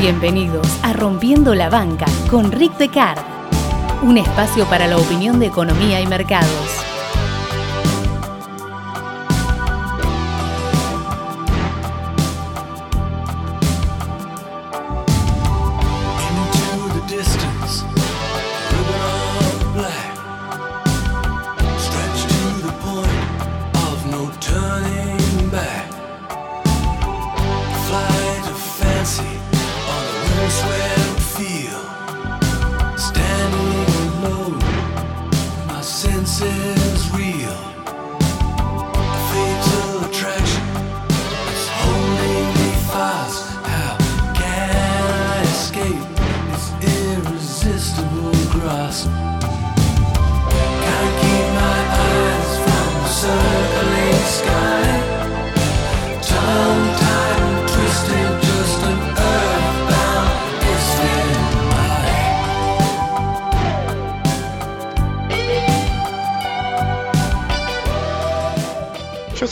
Bienvenidos a Rompiendo la Banca con Rick Decard, un espacio para la opinión de economía y mercados.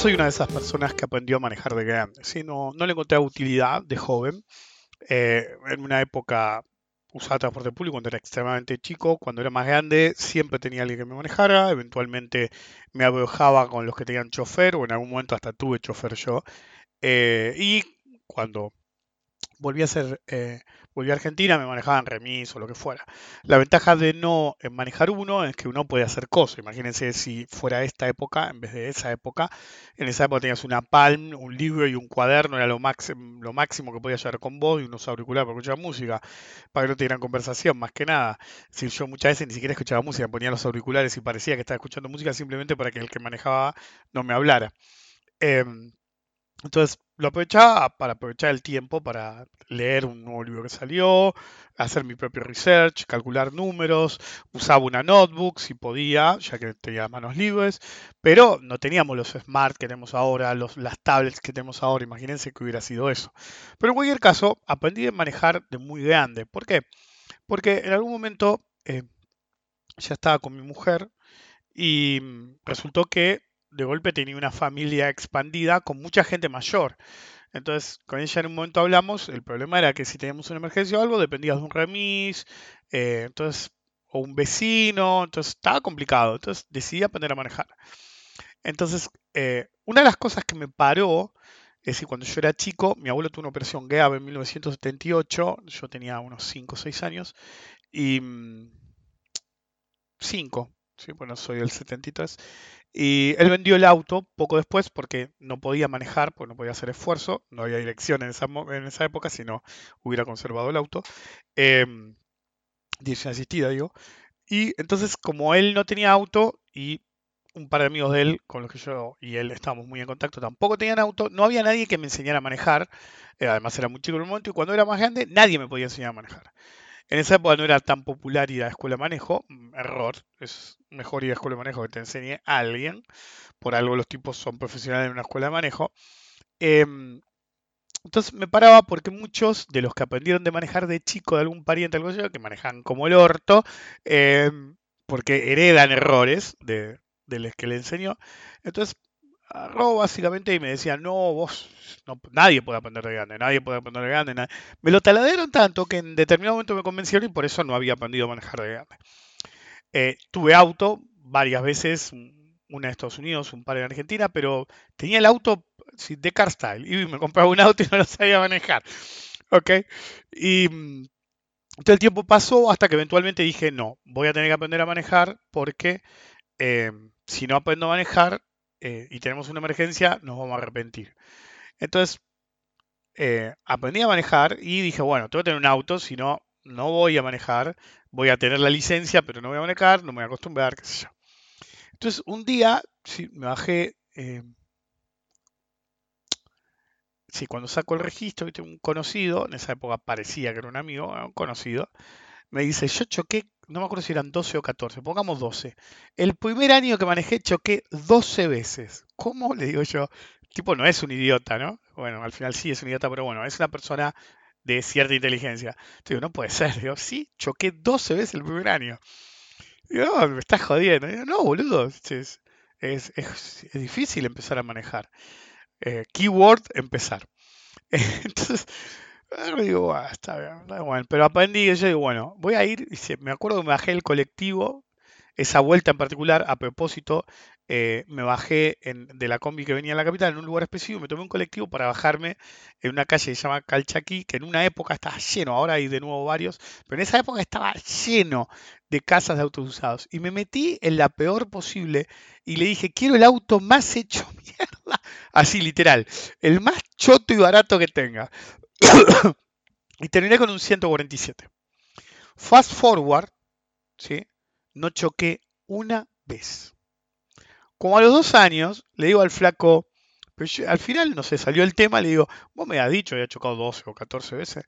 Soy una de esas personas que aprendió a manejar de grande. ¿sí? No, no le encontré utilidad de joven. Eh, en una época usaba transporte público cuando era extremadamente chico. Cuando era más grande siempre tenía alguien que me manejara. Eventualmente me abrojaba con los que tenían chofer o en algún momento hasta tuve chofer yo. Eh, y cuando volví a ser, eh, volví a Argentina, me manejaban remis o lo que fuera. La ventaja de no eh, manejar uno es que uno puede hacer cosas. Imagínense si fuera esta época en vez de esa época. En esa época tenías una Palm, un libro y un cuaderno, era lo, lo máximo que podías llevar con vos y unos auriculares para escuchar música, para que no tuvieran conversación, más que nada. Si yo muchas veces ni siquiera escuchaba música, ponía los auriculares y parecía que estaba escuchando música simplemente para que el que manejaba no me hablara. Em, entonces lo aprovechaba para aprovechar el tiempo para leer un nuevo libro que salió, hacer mi propio research, calcular números, usaba una notebook si podía, ya que tenía manos libres, pero no teníamos los smart que tenemos ahora, las tablets que tenemos ahora, imagínense que hubiera sido eso. Pero en cualquier caso, aprendí a manejar de muy grande. ¿Por qué? Porque en algún momento eh, ya estaba con mi mujer y resultó que de golpe tenía una familia expandida con mucha gente mayor. Entonces, con ella en un momento hablamos, el problema era que si teníamos una emergencia o algo, dependías de un remis, eh, entonces, o un vecino, entonces estaba complicado. Entonces decidí aprender a manejar. Entonces, eh, una de las cosas que me paró es decir, cuando yo era chico, mi abuelo tuvo una operación grave en 1978, yo tenía unos 5 o 6 años, y 5, ¿sí? bueno, soy del 73, y él vendió el auto poco después porque no podía manejar, porque no podía hacer esfuerzo, no había dirección en esa, en esa época, si no hubiera conservado el auto, em, dirección asistida, digo, y entonces como él no tenía auto y un par de amigos de él, con los que yo y él estábamos muy en contacto, tampoco tenían auto, no había nadie que me enseñara a manejar, eh, además era muy chico en el momento, y cuando era más grande nadie me podía enseñar a manejar. En esa época no era tan popular ir a la escuela de manejo, mm, error, es mejor ir a la escuela de manejo que te enseñe alguien, por algo los tipos son profesionales en una escuela de manejo. Em, entonces me paraba porque muchos de los que aprendieron de manejar de chico de algún pariente, algo así, que manejan como el orto, em, porque heredan errores de, de los que le enseñó. Entonces agarró básicamente y me decía, no, vos, nadie puede aprender de grande, nadie puede aprender de grande. nadie". Me lo taladearon tanto que en determinado momento me convencieron y por eso no había aprendido a manejar de grande. Eh, tuve auto varias veces, un- una en Estados Unidos, un par en Argentina, pero tenía el auto sí, de car style y me compraba un auto y no lo sabía manejar. ¿Ok? Y todo el tiempo pasó hasta que eventualmente dije, no, voy a tener que aprender a manejar porque eh, si no aprendo a manejar eh, y tenemos una emergencia, nos vamos a arrepentir. Entonces, eh, aprendí a manejar y dije, bueno, tengo que tener un auto, si no, no voy a manejar, voy a tener la licencia, pero no voy a manejar, no me voy a acostumbrar, qué sé yo. Entonces, un día, sí, me bajé, eh, cuando saco el registro, ¿viste? un conocido, en esa época parecía que era un amigo, un conocido, me dice, yo choqué, no me acuerdo si eran 12 o 14, pongamos 12. El primer año que manejé choqué 12 veces. ¿Cómo? Le digo yo. Tipo, no es un idiota, ¿no? Bueno, al final sí es un idiota, pero bueno, es una persona de cierta inteligencia. Digo, no puede ser. Digo, sí, choqué 12 veces el primer año. Digo, no, me estás jodiendo. Digo, no, boludo. Es, es, es- difícil empezar a manejar. Eh, keyword, empezar. Entonces, Pero digo, "Ah. Pero aprendí, yo digo, bueno, voy a ir, y me acuerdo que me bajé el colectivo, esa vuelta en particular, a propósito, eh, me bajé en- de la combi que venía a la capital en un lugar específico, me tomé un colectivo para bajarme en una calle que se llama Calchaquí, que en una época estaba lleno, ahora hay de nuevo varios, pero en esa época estaba lleno de casas de autos usados. Y me metí en la peor posible y le dije, quiero el auto más hecho mierda, así literal, el más choto y barato que tenga. y terminé con un 147. Fast forward, ¿sí? No choqué una vez. Como a los dos años, le digo al flaco, pero yo- al final, no sé, salió el tema, le digo, vos me has dicho, había chocado 12 o 14 veces.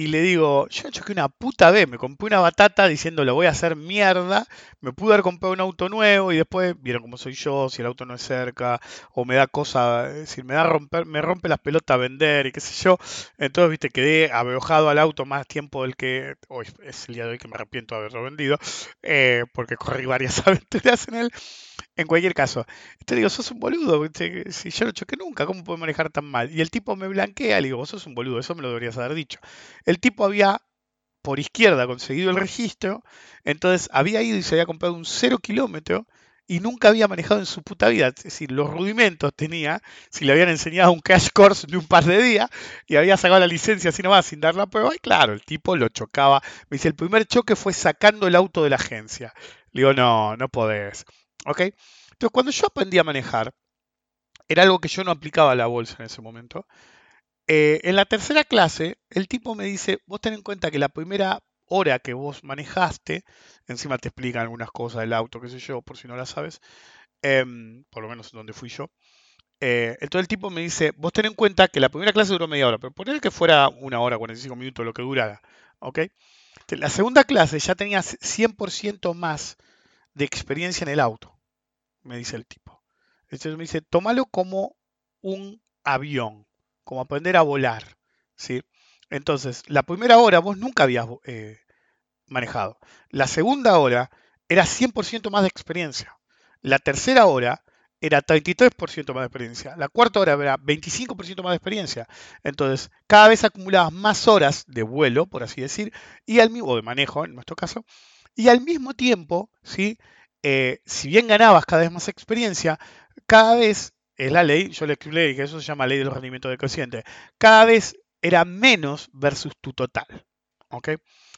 Y le digo, yo choqué una puta vez, me compré una batata diciendo lo voy a hacer mierda, me pude haber comprado un auto nuevo y después vieron cómo soy yo, si el auto no es cerca, o me da cosa, es decir, me da romper, me rompe las pelotas vender y qué sé yo. Entonces, viste, quedé abejado al auto más tiempo del que, hoy es el día de hoy que me arrepiento de haberlo vendido, eh, porque corrí varias aventuras en él. En cualquier caso, te digo, sos un boludo, si yo no choqué nunca, ¿cómo puedo manejar tan mal? Y el tipo me blanquea, le digo, vos sos un boludo, eso me lo deberías haber dicho. El tipo había por izquierda conseguido el registro, entonces había ido y se había comprado un cero kilómetro y nunca había manejado en su puta vida. Es decir, los rudimentos tenía, si le habían enseñado un crash course de un par de días y había sacado la licencia así nomás sin dar la prueba, y claro, el tipo lo chocaba. Me dice, el primer choque fue sacando el auto de la agencia. Le digo, no, no podés. ¿Ok? Entonces, cuando yo aprendí a manejar, era algo que yo no aplicaba a la bolsa en ese momento. Eh, en la tercera clase, el tipo me dice, vos ten en cuenta que la primera hora que vos manejaste, encima te explican algunas cosas del auto, qué sé yo, por si no la sabes, em, por lo menos donde fui yo. Eh, entonces el tipo me dice, vos ten en cuenta que la primera clase duró media hora, pero poner que fuera una hora, 45 minutos, lo que durara, ¿ok? La segunda clase ya tenías 100% más de experiencia en el auto, me dice el tipo. Entonces me dice, tómalo como un avión, como aprender a volar, ¿sí? Entonces, la primera hora vos nunca habías eh, manejado. La segunda hora era 100% más de experiencia. La tercera hora era 33% más de experiencia. La cuarta hora era 25% más de experiencia. Entonces, cada vez acumulabas más horas de vuelo, por así decir, y al mismo, o de manejo en nuestro caso, y al mismo tiempo, ¿sí? Eh, si bien ganabas cada vez más experiencia, cada vez, es la ley, yo le expliqué que eso se llama ley de los rendimientos decrecientes, cada vez era menos versus tu total. ¿ok?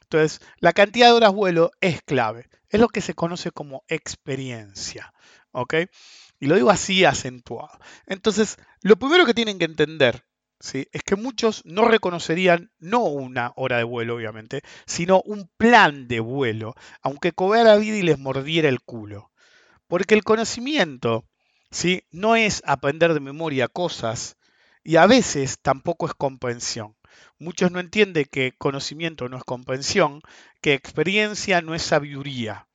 Entonces, la cantidad de horas vuelo es clave. Es lo que se conoce como experiencia. ¿ok? Y lo digo así acentuado. Entonces, lo primero que tienen que entender ¿sí? es que muchos no reconocerían no una hora de vuelo, obviamente, sino un plan de vuelo, aunque cobrara vida y les mordiera el culo. Porque el conocimiento ¿sí? no es aprender de memoria cosas y a veces tampoco es comprensión. Muchos no entienden que conocimiento no es comprensión, que experiencia no es sabiduría.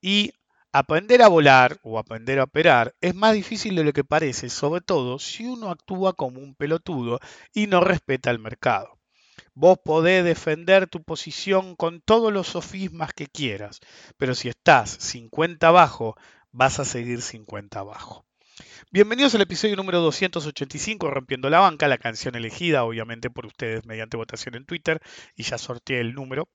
Y aprender a volar o aprender a operar es más difícil de lo que parece, sobre todo si uno actúa como un pelotudo y no respeta el mercado. Vos podés defender tu posición con todos los sofismas que quieras, pero si estás 50 abajo, vas a seguir 50 abajo. Bienvenidos al episodio número 285 Rompiendo la Banca, la canción elegida obviamente por ustedes mediante votación en Twitter y ya sorteé el número.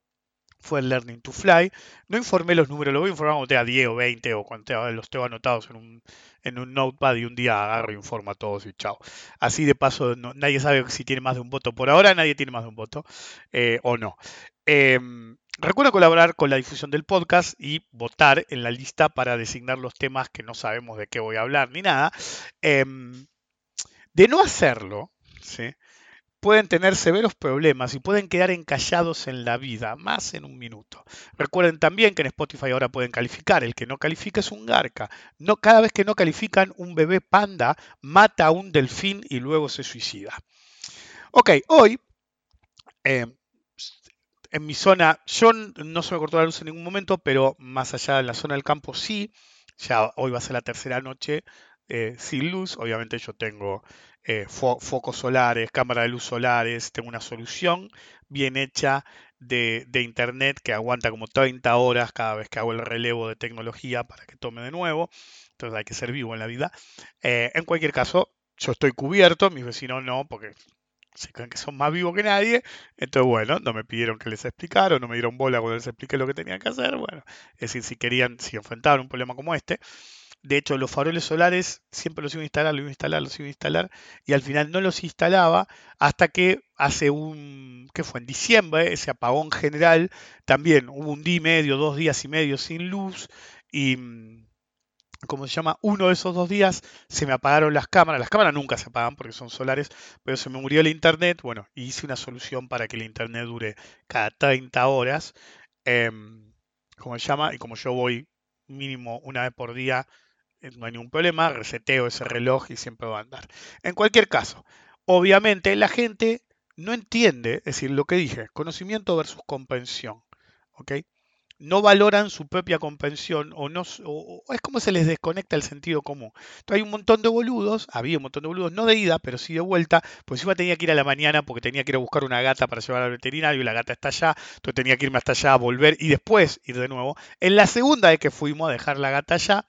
Fue el Learning to Fly. No informé los números, lo voy a informar cuando tenga 10 o 20 o cuando los tengo anotados en un, en un notepad y un día agarro e informo a todos y chao. Así de paso, nadie sabe si tiene más de un voto. Por ahora nadie tiene más de un voto eh, o no. Em, recuerda colaborar con la difusión del podcast y votar en la lista para designar los temas que no sabemos de qué voy a hablar ni nada. Em, de no hacerlo, ¿sí? Pueden tener severos problemas y pueden quedar encallados en la vida, más en un minuto. Recuerden también que en Spotify ahora pueden calificar. El que no califica es un garca. No, cada vez que no califican, un bebé panda mata a un delfín y luego se suicida. Ok, hoy eh, en mi zona, yo no se me cortó la luz en ningún momento, pero más allá de la zona del campo sí. Ya hoy va a ser la tercera noche eh, sin luz. Obviamente yo tengo eh, fo- focos solares, cámara de luz solares, tengo una solución bien hecha de, de internet que aguanta como 30 horas cada vez que hago el relevo de tecnología para que tome de nuevo. Entonces hay que ser vivo en la vida. Eh, en cualquier caso, yo estoy cubierto, mis vecinos no, porque se creen que son más vivos que nadie, entonces bueno, no me pidieron que les explicara, no me dieron bola cuando les expliqué lo que tenían que hacer, bueno, es decir, si querían, si enfrentaban un problema como este, de hecho, los faroles solares siempre los iba a instalar, los iba a instalar, los iba a instalar, y al final no los instalaba hasta que hace un, ¿qué fue? En diciembre, ese apagón general, también hubo un día y medio, dos días y medio sin luz, y mm, como se llama, uno de esos dos días se me apagaron las cámaras. Las cámaras nunca se apagan porque son solares, pero se me murió el internet. Bueno, hice una solución para que el internet dure cada 30 horas. Em, como se llama, y como yo voy mínimo una vez por día, eh, no hay ningún problema, reseteo ese reloj y siempre va a andar. En cualquier caso, obviamente la gente no entiende, es decir, lo que dije, conocimiento versus comprensión. ¿ok? no valoran su propia comprensión o no o, es como se les desconecta el sentido común. Entonces hay un montón de boludos, había un montón de boludos, no de ida, pero sí de vuelta, pues encima tenía que ir a la mañana porque tenía que ir a buscar una gata para llevar al veterinario y la gata está allá, entonces tenía que irme hasta allá, volver y después ir de nuevo. En la segunda vez que fuimos a dejar la gata allá,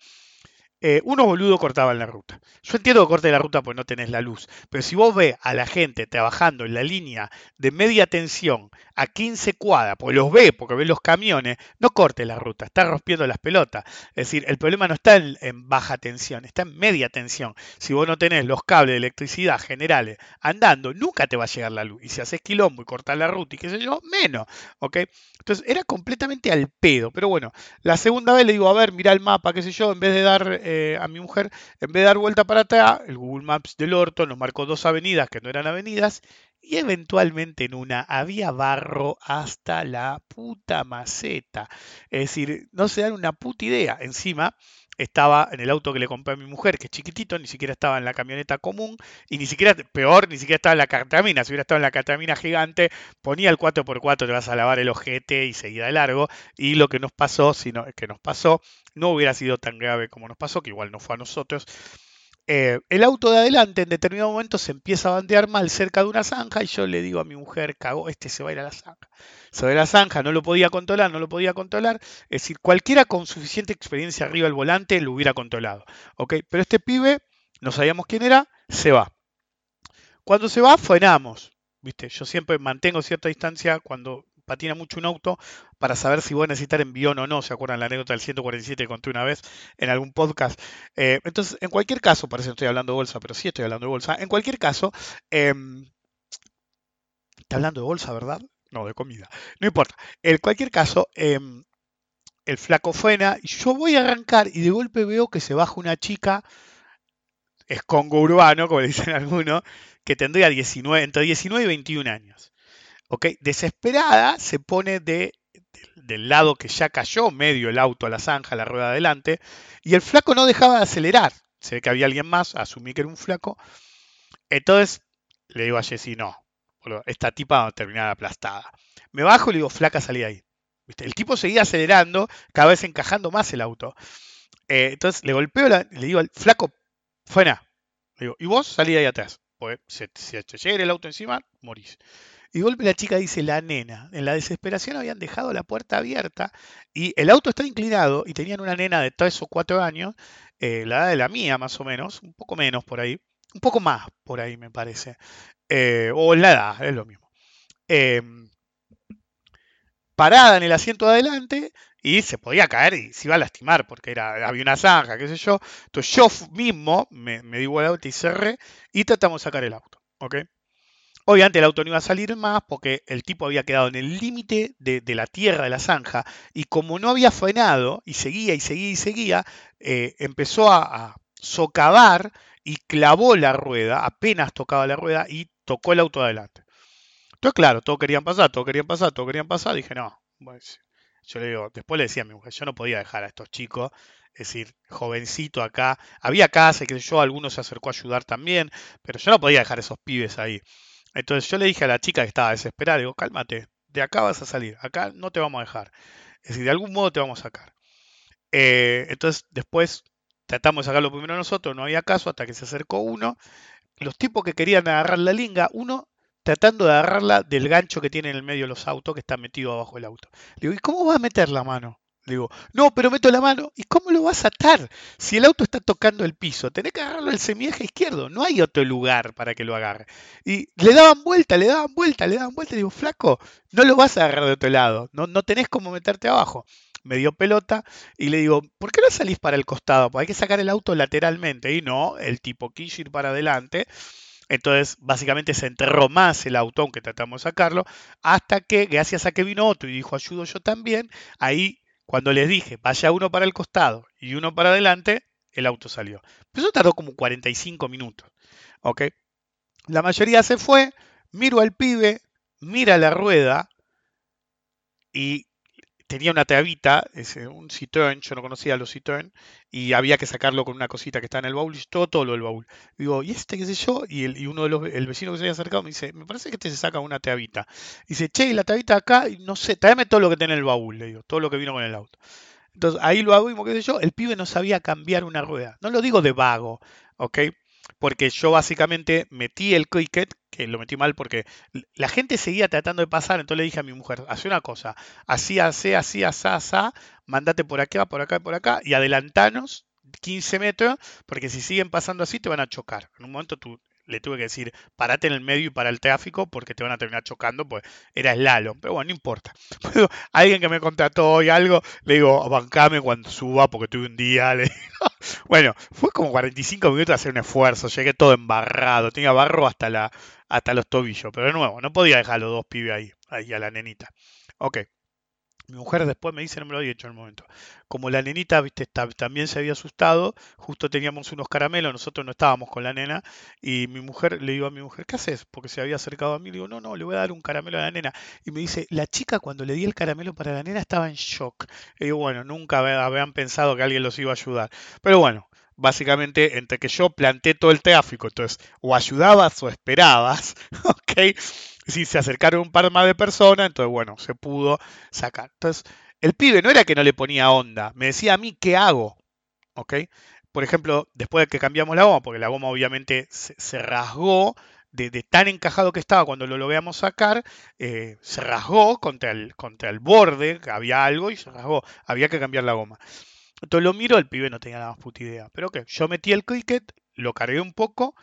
eh, unos boludos cortaban la ruta. Yo entiendo que corte la ruta porque no tenés la luz, pero si vos ves a la gente trabajando en la línea de media tensión a 15 cuadras, porque los ve, porque ve los camiones, no corte la ruta, está rompiendo las pelotas. Es decir, el problema no está en, baja tensión, está en media tensión. Si vos no tenés los cables de electricidad generales andando, nunca te va a llegar la luz. Y si haces quilombo y cortás la ruta y qué sé yo, menos. ¿ok? Entonces era completamente al pedo. Pero bueno, la segunda vez le digo, a ver, mira el mapa, qué sé yo, en vez de dar eh, a mi mujer, en vez de dar vuelta para atrás, el Google Maps del orto nos marcó dos avenidas que no eran avenidas y eventualmente en una había barro hasta la puta maceta. Es decir, no se dan una puta idea. Encima, estaba en el auto que le compré a mi mujer, que es chiquitito, ni siquiera estaba en la camioneta común, y ni siquiera, peor, ni siquiera estaba en la cartamina. Si hubiera estado en la cartamina gigante, ponía el 4x4, te vas a lavar el ojete y seguía de largo. Y lo que nos pasó, sino que nos pasó, no hubiera sido tan grave como nos pasó, que igual no fue a nosotros. Eh, el auto de adelante en determinado momento se empieza a bandear mal cerca de una zanja y yo le digo a mi mujer, cago, este se va a ir a la zanja. Se va a a la zanja, no lo podía controlar, no lo podía controlar. Es decir, cualquiera con suficiente experiencia arriba del volante lo hubiera controlado. ¿ok? Pero este pibe, no sabíamos quién era, se va. Cuando se va, frenamos. ¿Viste? Yo siempre mantengo cierta distancia cuando patina mucho un auto para saber si voy a necesitar envión o no. ¿Se acuerdan la anécdota del 147 que conté una vez en algún podcast? Eh, entonces, en cualquier caso, parece que estoy hablando de bolsa, pero sí estoy hablando de bolsa. En cualquier caso, em, está hablando de bolsa, ¿verdad? No, de comida. No importa. En cualquier caso, em, el flaco frena y yo voy a arrancar y de golpe veo que se baja una chica escongo urbano, como dicen algunos, que tendría 19, entre 19 y 21 años. Desesperada se pone de, del lado que ya cayó medio el auto a la zanja, la rueda adelante, y el flaco no dejaba de acelerar. Se ve que había alguien más, asumí que era un flaco. Entonces le digo a Jessy, no, esta tipa va a terminar aplastada. Me bajo y le digo, flaca, salí ahí. El tipo seguía acelerando, cada vez encajando más el auto. Eh, entonces le golpeo, le digo al flaco, fuera. Le digo, y vos salí ahí atrás. Porque si te llega el auto encima, morís. Y golpe la chica dice, la nena. En la desesperación habían dejado la puerta abierta y el auto está inclinado y tenían una nena de 3 o 4 años, eh, la edad de la mía más o menos, un poco menos por ahí, un poco más por ahí me parece, eh, o la edad, es lo mismo. Em, parada en el asiento de adelante y se podía caer y se iba a lastimar porque era, había una zanja, qué sé yo. Entonces yo mismo me, me di vuelta y cerré y tratamos de sacar el auto. ¿ok? Obviamente el auto no iba a salir más porque el tipo había quedado en el límite de, la tierra de la zanja y como no había frenado y seguía y seguía y seguía, eh, empezó a, socavar y clavó la rueda, apenas tocaba la rueda y tocó el auto adelante. Entonces, claro, todos querían pasar, todos querían pasar, todos querían pasar. Dije, no, yo le digo, después le decía a mi mujer, yo no podía dejar a estos chicos, es decir, jovencito acá. Había casa que yo, algunos se acercó a ayudar también, pero yo no podía dejar a esos pibes ahí. Entonces yo le dije a la chica que estaba desesperada, digo, cálmate, de acá vas a salir, acá no te vamos a dejar. Es decir, de algún modo te vamos a sacar. Eh, entonces después tratamos de sacarlo primero nosotros, no había caso hasta que se acercó uno. Los tipos que querían agarrar la linga, uno tratando de agarrarla del gancho que tiene en el medio de los autos, que está metido abajo del auto. Le digo, ¿y cómo vas a meter la mano? Digo, no, pero meto la mano. ¿Y cómo lo vas a atar? Si el auto está tocando el piso, tenés que agarrarlo al semieje izquierdo. No hay otro lugar para que lo agarre. Y le daban vuelta, le daban vuelta, le daban vuelta. Le digo, flaco, no lo vas a agarrar de otro lado. No, no tenés cómo meterte abajo. Me dio pelota y le digo, ¿por qué no salís para el costado? Pues hay que sacar el auto lateralmente. Y no, el tipo quiso ir para adelante. Entonces, básicamente se enterró más el auto, aunque tratamos de sacarlo, hasta que, gracias a que vino otro y dijo, ayudo yo también, ahí, cuando les dije, vaya uno para el costado y uno para adelante, el auto salió. Pero eso tardó como 45 minutos. ¿Ok? La mayoría se fue, miro al pibe, mira la rueda y tenía una trabita, un Citroën, yo no conocía los Citroën, y había que sacarlo con una cosita que está en el baúl, y todo, todo lo del baúl. Digo, ¿y este qué sé yo? Y, el, y uno de los, el vecino que se había acercado me dice, me parece que este se saca una trabita. dice, che, la trabita acá, no sé, tráeme todo lo que tiene en el baúl, le digo, todo lo que vino con el auto. Entonces ahí lo hago y qué sé yo, el pibe no sabía cambiar una rueda. No lo digo de vago, ¿ok? Porque yo básicamente metí el cricket, que lo metí mal porque la gente seguía tratando de pasar, entonces le dije a mi mujer, hace una cosa, así, así, así, así, así, mandate por acá, por acá, por acá, y adelantanos 15 metros, porque si siguen pasando así te van a chocar. En un momento tú le tuve que decir, parate en el medio y para el tráfico porque te van a terminar chocando, pues era slalom. Pero bueno, no importa. alguien que me contrató hoy algo, le digo, bancame cuando suba porque tuve un día. bueno, fue como 45 minutos hacer un esfuerzo. Llegué todo embarrado, tenía barro hasta, la, hasta los tobillos. Pero de nuevo, no podía dejar los dos pibes ahí, ahí a la nenita. Ok. Mi mujer después me dice, no me lo había hecho en el momento. Como la nenita, viste, también se había asustado, justo teníamos unos caramelos, nosotros no estábamos con la nena, y mi mujer, le digo a mi mujer, ¿qué haces? Porque se había acercado a mí, le digo, no, no, le voy a dar un caramelo a la nena. Y me dice, la chica cuando le di el caramelo para la nena estaba en shock. Y digo, bueno, nunca habían pensado que alguien los iba a ayudar. Pero bueno, básicamente entre que yo planté todo el tráfico, entonces o ayudabas o esperabas, ¿ok? si se acercaron un par más de personas, entonces bueno, se pudo sacar. Entonces, el pibe no era que no le ponía onda, me decía a mí qué hago, ¿ok? Por ejemplo, después de que cambiamos la goma, porque la goma obviamente se, rasgó, de, tan encajado que estaba cuando lo logramos sacar, eh, se rasgó contra el, contra el borde, había algo y se rasgó, había que cambiar la goma. Entonces lo miro, el pibe no tenía nada más puta idea. Pero ok, yo metí el cricket, lo cargué un poco,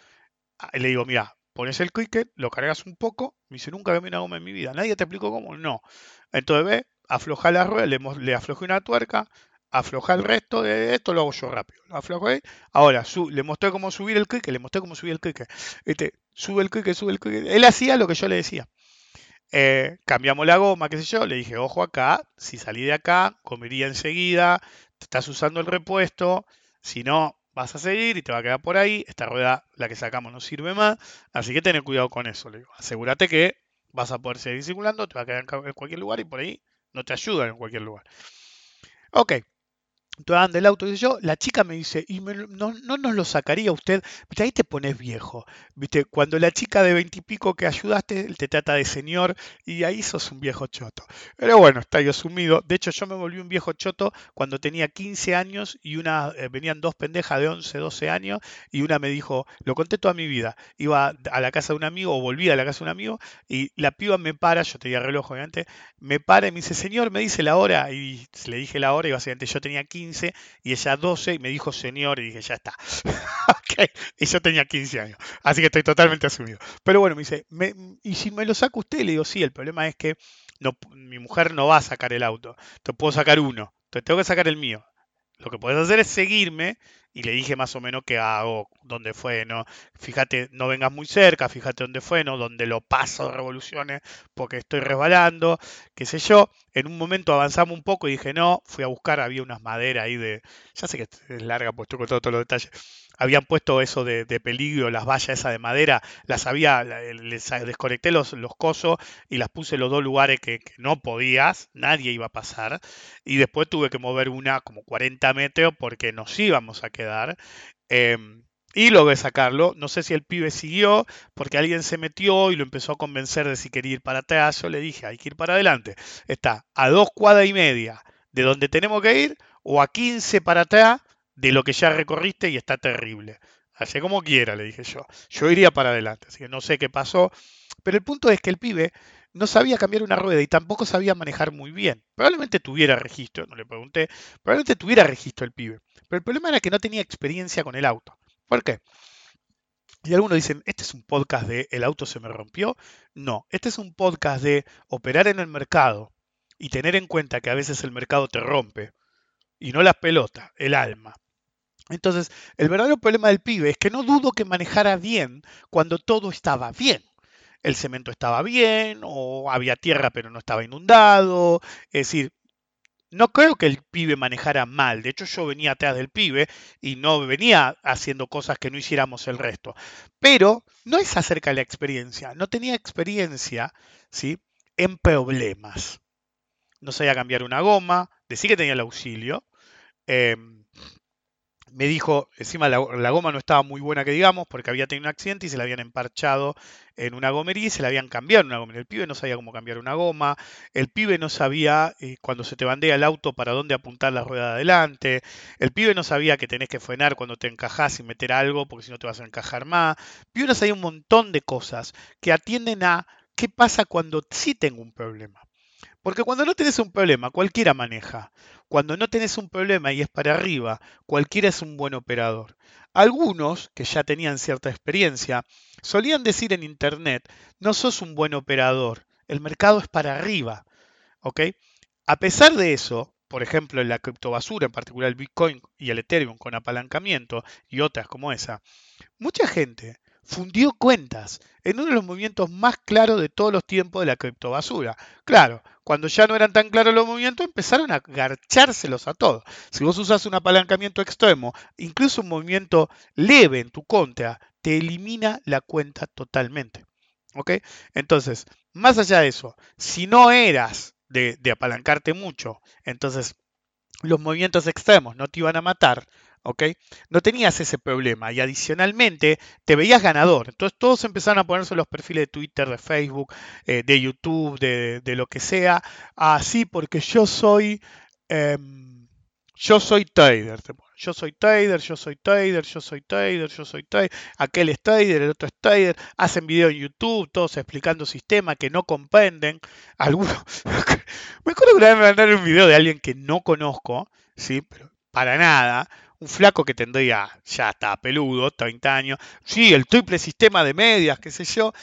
ah, y le digo, mira, pones el cricket, lo cargas un poco, me dice, nunca cambié una goma en mi vida. ¿Nadie te explicó cómo? No. Entonces ve, afloja la rueda, le, le aflojé una tuerca, afloja el resto de esto, lo hago yo rápido. Lo aflojé. Ahora, le mostré cómo subir el cricket, le mostré cómo subir el cricket. Este, sube el cricket, sube el cricket. Él hacía lo que yo le decía. Eh, cambiamos la goma, qué sé yo, le dije, ojo acá, si salí de acá, comería enseguida, estás usando el repuesto, si no, vas a seguir y te va a quedar por ahí. Esta rueda, la que sacamos, no sirve más. Así que ten cuidado con eso. Asegúrate que vas a poder seguir circulando, te va a quedar en cualquier lugar y por ahí no te ayudan en cualquier lugar. Ok, entonces del auto, y yo, la chica me dice, y no, no, nos lo sacaría usted, ¿Viste? ahí te pones viejo, ¿viste? Cuando la chica de veintipico que ayudaste te trata de señor y ahí sos un viejo choto. Pero bueno, está yo sumido. De hecho, yo me volví un viejo choto cuando tenía 15 años y una, eh, venían dos pendejas de 11, 12 años y una me dijo, lo conté toda mi vida, iba a la casa de un amigo o volví a la casa de un amigo y la piba me para, yo tenía reloj obviamente, me para y me dice, señor, me dice la hora y le dije la hora y básicamente yo tenía 15 y ella 12 y me dijo señor y dije, ya está. y yo tenía 15 años, así que estoy totalmente asumido. Pero bueno, me dice, ¿y si me lo saca usted? Le digo, sí, el problema es que no, mi mujer no va a sacar el auto, te puedo sacar uno, te tengo que sacar el mío. Lo que puedes hacer es seguirme y le dije más o menos qué hago, dónde fue, ¿no? Fíjate, no vengas muy cerca, fíjate dónde fue, ¿no? Donde lo paso de revoluciones porque estoy resbalando, qué sé yo. En un momento avanzamos un poco y dije, no, fui a buscar, había unas maderas ahí de, ya sé que es larga, pues estoy todos los detalles, habían puesto eso de, peligro, las vallas esas de madera, las había, les desconecté los, los cosos y las puse en los dos lugares que, no podías, nadie iba a pasar. Y después tuve que mover una como 40 metros porque nos íbamos a quedar. Em, y logré sacarlo. No sé si el pibe siguió porque alguien se metió y lo empezó a convencer de si quería ir para atrás. Yo le dije, hay que ir para adelante. Está a dos cuadras y media de donde tenemos que ir o a 15 para atrás de lo que ya recorriste y está terrible. Hace como quiera, le dije yo. Yo iría para adelante, así que no sé qué pasó. Pero el punto es que el pibe no sabía cambiar una rueda y tampoco sabía manejar muy bien. Probablemente tuviera registro, no le pregunté, probablemente tuviera registro el pibe. Pero el problema era que no tenía experiencia con el auto. ¿Por qué? Y algunos dicen, ¿este es un podcast de el auto se me rompió? No, este es un podcast de operar en el mercado y tener en cuenta que a veces el mercado te rompe. Y no la pelota, el alma. Entonces, el verdadero problema del pibe es que no dudo que manejara bien cuando todo estaba bien. El cemento estaba bien, o había tierra pero no estaba inundado. Es decir, no creo que el pibe manejara mal. De hecho, yo venía atrás del pibe y no venía haciendo cosas que no hiciéramos el resto. Pero no es acerca de la experiencia. No tenía experiencia ¿sí? en problemas. No sabía cambiar una goma. Decía que tenía el auxilio. Em, me dijo, encima la, goma no estaba muy buena que digamos, porque había tenido un accidente y se la habían emparchado en una gomería y se la habían cambiado en una gomería. El pibe no sabía cómo cambiar una goma, el pibe no sabía eh, cuando se te bandea el auto para dónde apuntar la rueda de adelante, el pibe no sabía que tenés que frenar cuando te encajás y meter algo, porque si no te vas a encajar más. El pibe no sabía un montón de cosas que atienden a qué pasa cuando sí tengo un problema. Porque cuando no tenés un problema, cualquiera maneja. Cuando no tenés un problema y es para arriba, cualquiera es un buen operador. Algunos, que ya tenían cierta experiencia, solían decir en Internet, no sos un buen operador, el mercado es para arriba. ¿Ok? A pesar de eso, por ejemplo, en la criptobasura, en particular el Bitcoin y el Ethereum con apalancamiento y otras como esa, mucha gente fundió cuentas en uno de los movimientos más claros de todos los tiempos de la criptobasura. Claro, cuando ya no eran tan claros los movimientos, empezaron a garchárselos a todos. Si vos usas un apalancamiento extremo, incluso un movimiento leve en tu contra, te elimina la cuenta totalmente. ¿Ok? Entonces, más allá de eso, si no eras de, de apalancarte mucho, entonces los movimientos extremos no te iban a matar, ¿ok? No tenías ese problema y adicionalmente te veías ganador. Entonces todos empezaron a ponerse los perfiles de Twitter, de Facebook, eh, de YouTube, de, lo que sea, así porque yo soy, em, yo soy trader. Yo soy trader, yo soy trader, yo soy trader, yo soy trader. Aquel es trader, el otro es trader. Hacen video en YouTube, todos explicando sistemas que no comprenden. Algunos. me acuerdo que una vez me mandaron un video de alguien que no conozco, ¿sí? Pero para nada un flaco que tendría, ya está, peludo, 30 años, sí, el triple sistema de medias, qué sé yo,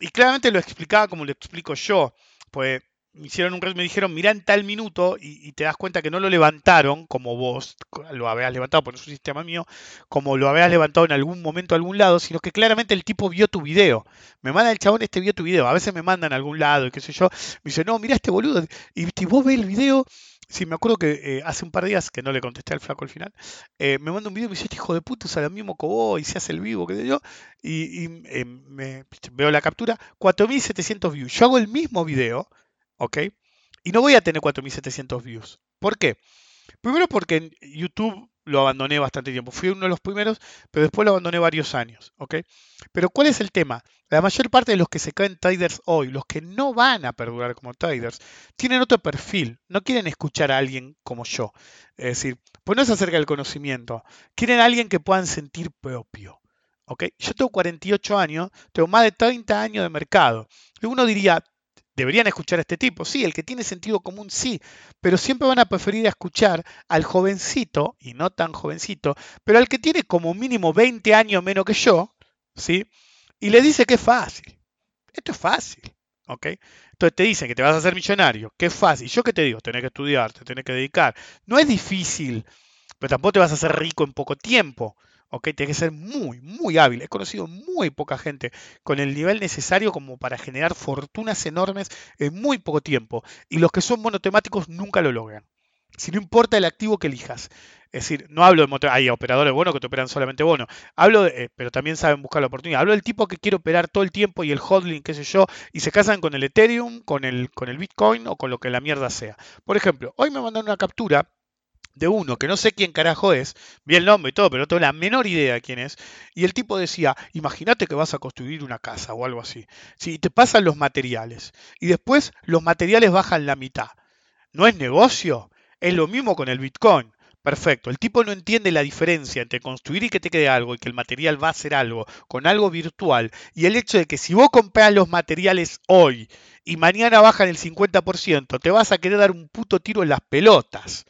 y claramente lo explicaba como lo explico yo, pues me hicieron un me dijeron, mirá en tal minuto, y, te das cuenta que no lo levantaron como vos lo habías levantado, por es un sistema mío, como lo habías levantado en algún momento a algún lado, sino que claramente el tipo vio tu video. Me manda el chabón, este vio tu video. A veces me mandan a algún lado, y qué sé yo. Me dice, no, mira este boludo. Y, y vos ves el video Sí, me acuerdo que eh, hace un par de días, que no le contesté al flaco al final, eh, me manda un video y me dice, este hijo de puta usa lo mismo vos y se hace el vivo, qué sé yo, y, eh, me, veo la captura, 4.700 views. Yo hago el mismo video, ¿ok? Y no voy a tener 4.700 views. ¿Por qué? Primero porque en YouTube lo abandoné bastante tiempo. Fui uno de los primeros, pero después lo abandoné varios años. ¿ok? Pero ¿cuál es el tema? La mayor parte de los que se caen traders hoy, los que no van a perdurar como traders, tienen otro perfil. No quieren escuchar a alguien como yo. Es decir, pues no es acerca del conocimiento. Quieren a alguien que puedan sentir propio. ¿ok? Yo tengo 48 años, tengo más de 30 años de mercado. Y uno diría, deberían escuchar a este tipo. Sí, el que tiene sentido común, sí, pero siempre van a preferir escuchar al jovencito, y no tan jovencito, pero al que tiene como mínimo 20 años menos que yo, ¿sí? Y le dice que es fácil. Esto es fácil, ¿ok? Entonces te dicen que te vas a hacer millonario, que es fácil. ¿Yo qué te digo? Tenés que estudiar, te tenés que dedicar. No es difícil, pero tampoco te vas a hacer rico en poco tiempo. ¿Ok? Tiene que ser muy, muy hábil. He conocido muy poca gente con el nivel necesario como para generar fortunas enormes en muy poco tiempo. Y los que son monotemáticos nunca lo logran. Si no importa el activo que elijas. Es decir, no hablo de hay operadores buenos que te operan solamente bono. Hablo de, eh, pero también saben buscar la oportunidad. Hablo del tipo que quiere operar todo el tiempo y el hodling, qué sé yo, y se casan con el Ethereum, con el, con el Bitcoin o con lo que la mierda sea. Por ejemplo, hoy me mandaron una captura de uno que no sé quién carajo es, vi el nombre y todo, pero no tengo la menor idea quién es, y el tipo decía, imagínate que vas a construir una casa o algo así, si te pasan los materiales, y después los materiales bajan la mitad, ¿no es negocio? Es lo mismo con el Bitcoin. Perfecto. El tipo no entiende la diferencia entre construir y que te quede algo y que el material va a ser algo con algo virtual y el hecho de que si vos compras los materiales hoy y mañana bajan el 50%, te vas a querer dar un puto tiro en las pelotas.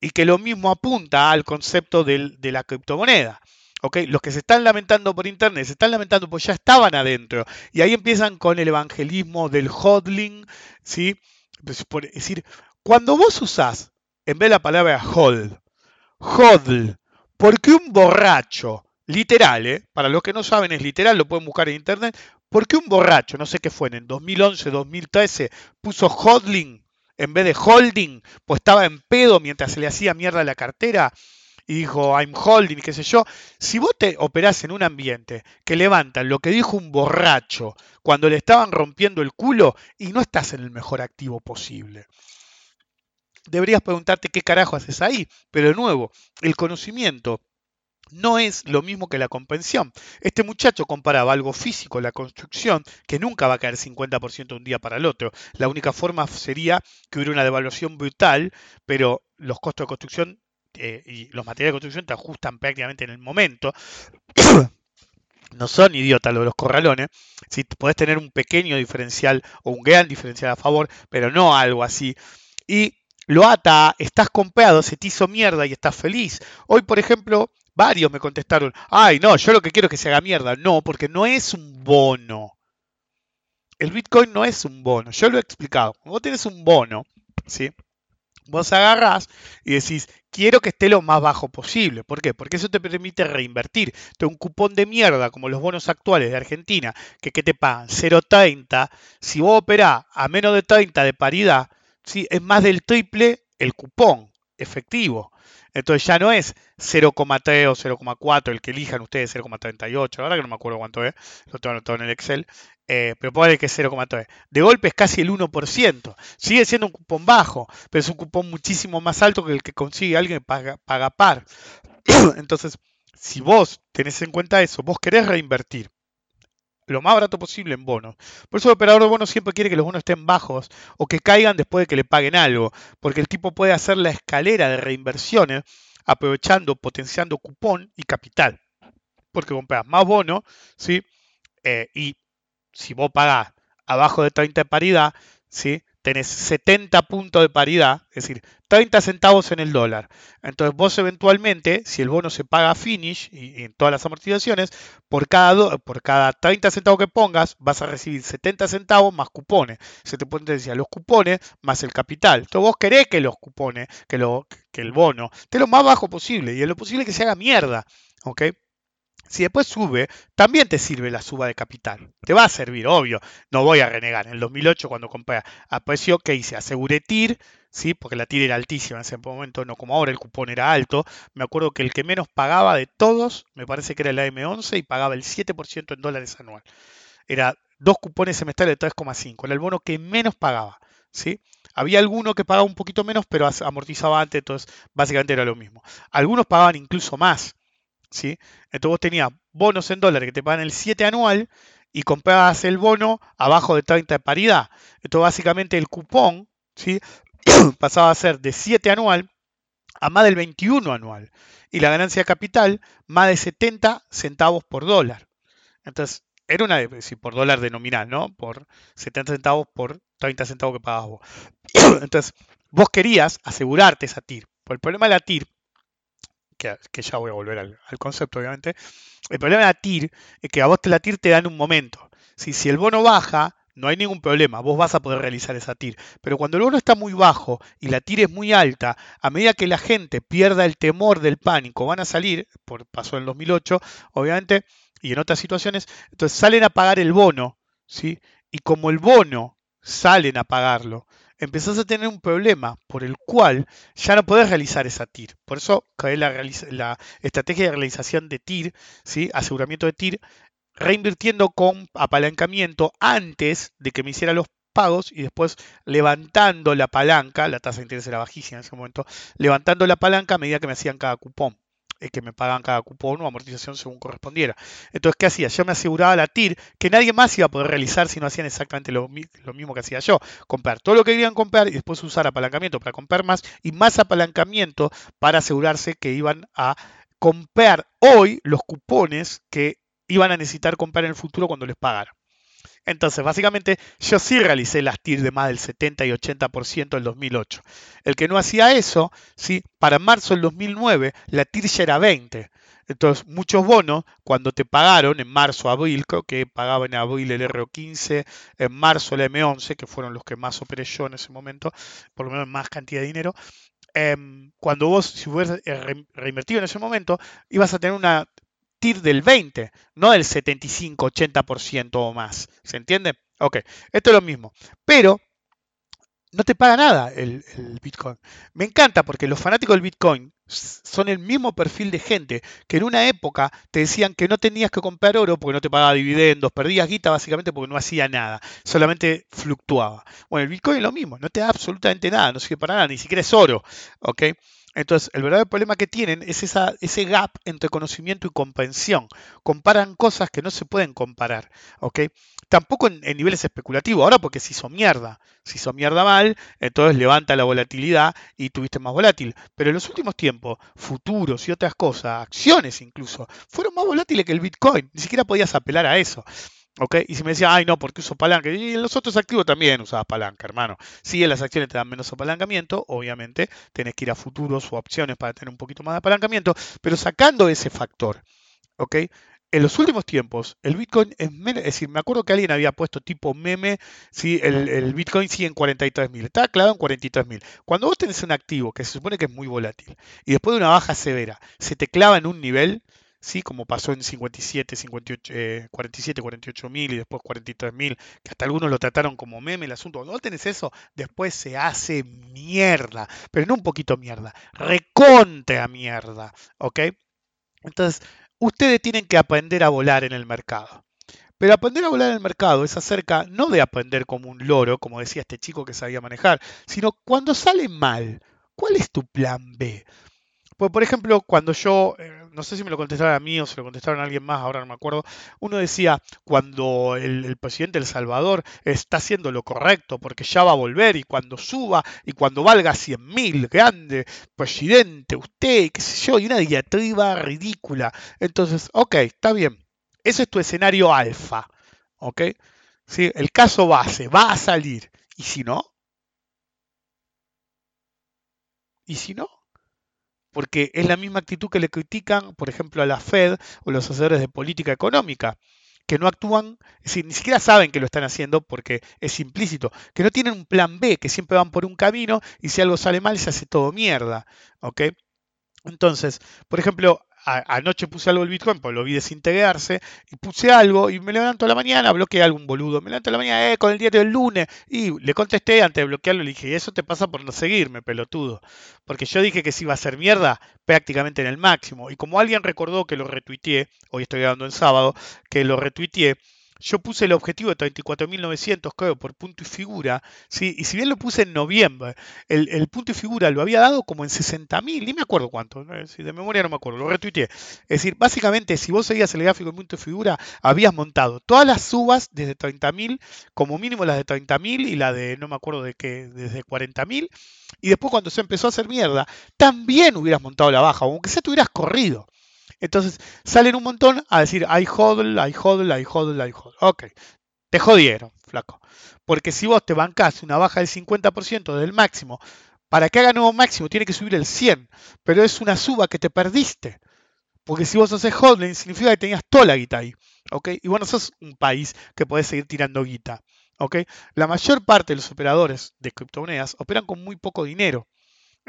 Y que lo mismo apunta al concepto del- de la criptomoneda. ¿ok? Los que se están lamentando por internet se están lamentando porque ya estaban adentro. Y ahí empiezan con el evangelismo del hodling, ¿sí? Pues, por- Es decir, cuando vos usás, en vez de la palabra hold, hodl, porque un borracho, literal, ¿eh? para los que no saben es literal, lo pueden buscar en internet, porque un borracho, no sé qué fue, en 2011, 2013, puso hodling en vez de holding, pues estaba en pedo mientras se le hacía mierda la cartera y dijo I'm holding qué sé yo. Si vos te operás en un ambiente que levantan lo que dijo un borracho cuando le estaban rompiendo el culo y no estás en el mejor activo posible. Deberías preguntarte qué carajo haces ahí, pero de nuevo, el conocimiento no es lo mismo que la comprensión. Este muchacho comparaba algo físico, la construcción, que nunca va a caer 50% de un día para el otro. La única forma sería que hubiera una devaluación brutal, pero los costos de construcción eh, y los materiales de construcción te ajustan prácticamente en el momento. no son idiotas los corralones. Si podés tener un pequeño diferencial o un gran diferencial a favor, pero no algo así. Y lo ata, estás comprado, se te hizo mierda y estás feliz. Hoy, por ejemplo, varios me contestaron, ay, no, yo lo que quiero es que se haga mierda. No, porque no es un bono. El Bitcoin no es un bono. Yo lo he explicado. Vos tenés un bono, ¿sí? Vos agarrás y decís, quiero que esté lo más bajo posible. ¿Por qué? Porque eso te permite reinvertir. Te un cupón de mierda, como los bonos actuales de Argentina, que, que te pagan 0,30. Si vos operás a menos de 30 de paridad, ¿sí? es más del triple el cupón efectivo. Entonces ya no es 0,3 o 0,4 el que elijan ustedes, 0,38. Ahora que no me acuerdo cuánto es, lo tengo anotado en el Excel. Eh, pero puede que es 0,3. De golpe es casi el 1%. Sigue siendo un cupón bajo, pero es un cupón muchísimo más alto que el que consigue alguien que paga, paga par. Entonces, si vos tenés en cuenta eso, vos querés reinvertir lo más barato posible en bonos. Por eso el operador de bonos siempre quiere que los bonos estén bajos o que caigan después de que le paguen algo, porque el tipo puede hacer la escalera de reinversiones aprovechando, potenciando cupón y capital. Porque compras más bonos, ¿sí? Eh, y si vos pagás abajo de 30 de paridad, ¿sí? Tenés 70 puntos de paridad, es decir, 30 centavos en el dólar. Entonces vos eventualmente, si el bono se paga a finish y, en todas las amortizaciones, por cada, por cada 30 centavos que pongas, vas a recibir 70 centavos más cupones. Se te potencia los cupones más el capital. Entonces vos querés que los cupones, que, lo, que el bono, esté lo más bajo posible y en lo posible que se haga mierda. ¿ok? Si después sube, también te sirve la suba de capital. Te va a servir, obvio. No voy a renegar. En el 2008, cuando compré a precio, ¿qué hice? Aseguré TIR, ¿sí? porque la TIR era altísima en ese momento, no como ahora, el cupón era alto. Me acuerdo que el que menos pagaba de todos, me parece que era el AM11 y pagaba el 7% en dólares anual. Era dos cupones semestrales de 3,5. Era el bono que menos pagaba. ¿sí? Había alguno que pagaba un poquito menos, pero amortizaba antes, entonces básicamente era lo mismo. Algunos pagaban incluso más. Entonces vos tenías bonos en dólares que te pagan el 7 anual y comprabas el bono abajo de 30 de paridad. Entonces básicamente el cupón ¿sí? pasaba a ser de 7 anual a más del 21 anual. Y la ganancia de capital más de 70 centavos por dólar. Entonces era una, sí, por dólar de nominal, ¿no? Por 70 centavos por 30 centavos que pagabas vos. Entonces vos querías asegurarte esa TIR. Por el problema de la TIR que, ya voy a volver al, al, concepto, obviamente. El problema de la TIR es que a vos te la TIR te dan un momento. Si, si el bono baja, no hay ningún problema, vos vas a poder realizar esa TIR. Pero cuando el bono está muy bajo y la TIR es muy alta, a medida que la gente pierda el temor del pánico, van a salir, por, pasó en 2008, obviamente, y en otras situaciones, entonces salen a pagar el bono, ¿sí? Y como el bono salen a pagarlo, empezás a tener un problema por el cual ya no podés realizar esa TIR. Por eso cae la, estrategia de realización de TIR, ¿sí? aseguramiento de TIR, reinvirtiendo con apalancamiento antes de que me hiciera los pagos y después levantando la palanca, la tasa de interés era bajísima en ese momento, levantando la palanca a medida que me hacían cada cupón. Que me pagan cada cupón o amortización según correspondiera. Entonces, ¿qué hacía? Yo me aseguraba la TIR que nadie más iba a poder realizar si no hacían exactamente lo, lo mismo que hacía yo. Comprar todo lo que querían comprar y después usar apalancamiento para comprar más y más apalancamiento para asegurarse que iban a comprar hoy los cupones que iban a necesitar comprar en el futuro cuando les pagaran. Entonces, básicamente, yo sí realicé las TIR de más del 70 y 80% en 2008. El que no hacía eso, ¿sí? para marzo del 2009, la TIR ya era 20. Entonces, muchos bonos, cuando te pagaron en marzo, abril, creo que pagaban en abril el RO15, en marzo el M11, que fueron los que más operé yo en ese momento, por lo menos más cantidad de dinero, em, cuando vos, si hubieras eh, reinvertido en ese momento, ibas a tener una TIR del 20, no del 75-80% o más. ¿Se entiende? Ok, esto es lo mismo. Pero no te paga nada el, Bitcoin. Me encanta porque los fanáticos del Bitcoin son el mismo perfil de gente que en una época te decían que no tenías que comprar oro porque no te pagaba dividendos, perdías guita básicamente porque no hacía nada, solamente fluctuaba. Bueno, el Bitcoin es lo mismo, no te da absolutamente nada, no sirve para nada, ni siquiera es oro, ¿ok? Entonces, el verdadero problema que tienen es esa, ese gap entre conocimiento y comprensión. Comparan cosas que no se pueden comparar, ¿ok? Tampoco en, niveles especulativos, ahora porque se hizo mierda. Se hizo mierda mal, entonces levanta la volatilidad y tuviste más volátil. Pero en los últimos tiempos, futuros y otras cosas, acciones incluso, fueron más volátiles que el Bitcoin. Ni siquiera podías apelar a eso. Y si me decía, ay no, porque uso palanca, y en los otros activos también usabas palanca, hermano. Si en las acciones te dan menos apalancamiento, obviamente tenés que ir a futuros o opciones para tener un poquito más de apalancamiento, pero sacando ese factor, ¿ok? En los últimos tiempos, el Bitcoin es menos, es decir, me acuerdo que alguien había puesto tipo meme, ¿sí? el, el Bitcoin sigue en 43.000, estaba clavado en 43.000. Cuando vos tenés un activo que se supone que es muy volátil y después de una baja severa se te clava en un nivel, ¿sí? como pasó en 57, 58, 47, 48 mil y después 43 mil, que hasta algunos lo trataron como meme el asunto. Cuando tenés eso, después se hace mierda, pero no un poquito mierda, reconte a mierda, ¿ok? Entonces, ustedes tienen que aprender a volar en el mercado. Pero aprender a volar en el mercado es acerca no de aprender como un loro, como decía este chico que sabía manejar, sino cuando sale mal, ¿cuál es tu plan B? Pues, por ejemplo, cuando yo, eh, no sé si me lo contestaron a mí o se lo contestaron a alguien más, ahora no me acuerdo, uno decía, cuando el, presidente de El Salvador está haciendo lo correcto porque ya va a volver y cuando suba y cuando valga 100 mil, grande, presidente, usted, qué sé yo, y una diatriba ridícula. Entonces, ok, está bien. Ese es tu escenario alfa, ¿ok? ¿Sí? El caso base, va a salir. ¿Y si no? ¿Y si no? Porque es la misma actitud que le critican, por ejemplo, a la Fed o los asesores de política económica, que no actúan, es decir, ni siquiera saben que lo están haciendo porque es implícito, que no tienen un plan B, que siempre van por un camino y si algo sale mal se hace todo mierda, ¿ok? Entonces, por ejemplo, anoche puse algo del Bitcoin, pues lo vi desintegrarse, y puse algo, y me levanto a la mañana, bloqueé a algún boludo, me levanto a la mañana, eh, con el diario del lunes, y le contesté antes de bloquearlo, le dije, y eso te pasa por no seguirme, pelotudo, porque yo dije que si iba a ser mierda, prácticamente en el máximo, y como alguien recordó que lo retuiteé, hoy estoy grabando en sábado, que lo retuiteé, yo puse el objetivo de 34.900, creo, por punto y figura, ¿sí? y si bien lo puse en noviembre, el, punto y figura lo había dado como en 60.000, ni me acuerdo cuánto, si de memoria no me acuerdo, lo retuiteé. Es decir, básicamente, si vos seguías el gráfico de punto y figura, habías montado todas las subas desde 30.000, como mínimo las de 30.000 y la de, no me acuerdo de qué, desde 40.000, y después cuando se empezó a hacer mierda, también hubieras montado la baja, aunque sea te hubieras corrido. Entonces salen un montón a decir, hay hodl, hay hodl, hay hodl, hay hodl. Ok, te jodieron, flaco. Porque si vos te bancás una baja del 50% del máximo, para que haga nuevo máximo tiene que subir el 100, pero es una suba que te perdiste. Porque si vos haces hodling, significa que tenías toda la guita ahí. ¿ok? Y bueno, sos un país que podés seguir tirando guita. La mayor parte de los operadores de criptomonedas operan con muy poco dinero.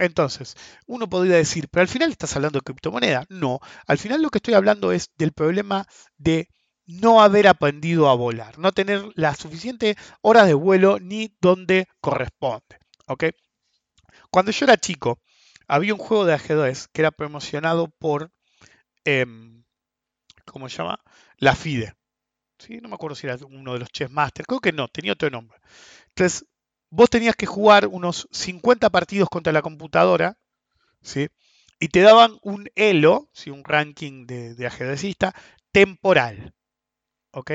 Entonces, uno podría decir, pero al final estás hablando de criptomoneda. No, al final lo que estoy hablando es del problema de no haber aprendido a volar, no tener las suficientes horas de vuelo ni donde corresponde. ¿ok? Cuando yo era chico, había un juego de ajedrez que era promocionado por, em, ¿cómo se llama? La FIDE. ¿Sí? No me acuerdo si era uno de los Chess Masters, creo que no, tenía otro nombre. Entonces, vos tenías que jugar unos 50 partidos contra la computadora, ¿sí? y te daban un elo, ¿sí? un ranking de, ajedrecista temporal. ¿Ok?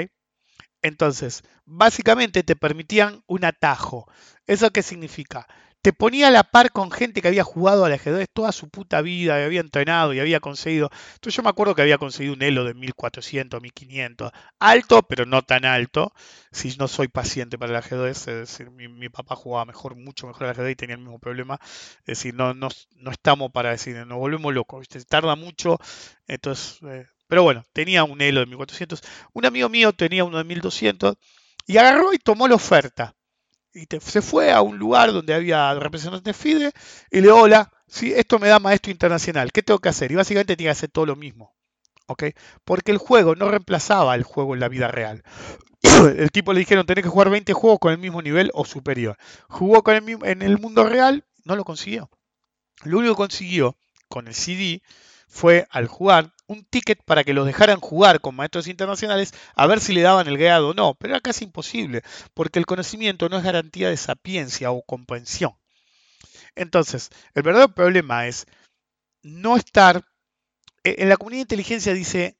Entonces, básicamente te permitían un atajo. ¿Eso qué significa? Te ponía a la par con gente que había jugado al ajedrez toda su puta vida, y había entrenado y había conseguido. Entonces yo me acuerdo que había conseguido un elo de 1400, 1500. Alto, pero no tan alto. Si no soy paciente para el ajedrez, es decir, mi, mi papá jugaba mejor, mucho mejor al ajedrez y tenía el mismo problema. Es decir, no, no, no estamos para decir, nos volvemos locos. ¿viste? Tarda mucho. Entonces, eh, pero bueno, tenía un elo de 1400. Un amigo mío tenía uno de 1200 y agarró y tomó la oferta y se fue a un lugar donde había representantes FIDE y le hola, sí, esto me da maestro internacional, ¿qué tengo que hacer? Y básicamente tenía que hacer todo lo mismo. Porque el juego no reemplazaba el juego en la vida real. El tipo le dijeron, tenés que jugar 20 juegos con el mismo nivel o superior. Jugó con el, mismo- en el mundo real, no lo consiguió. Lo único que consiguió con el CD fue al jugar un ticket para que los dejaran jugar con maestros internacionales a ver si le daban el grado o no, pero era casi imposible, porque el conocimiento no es garantía de sapiencia o comprensión. Entonces, el verdadero problema es no estar, e- en la comunidad de inteligencia dice,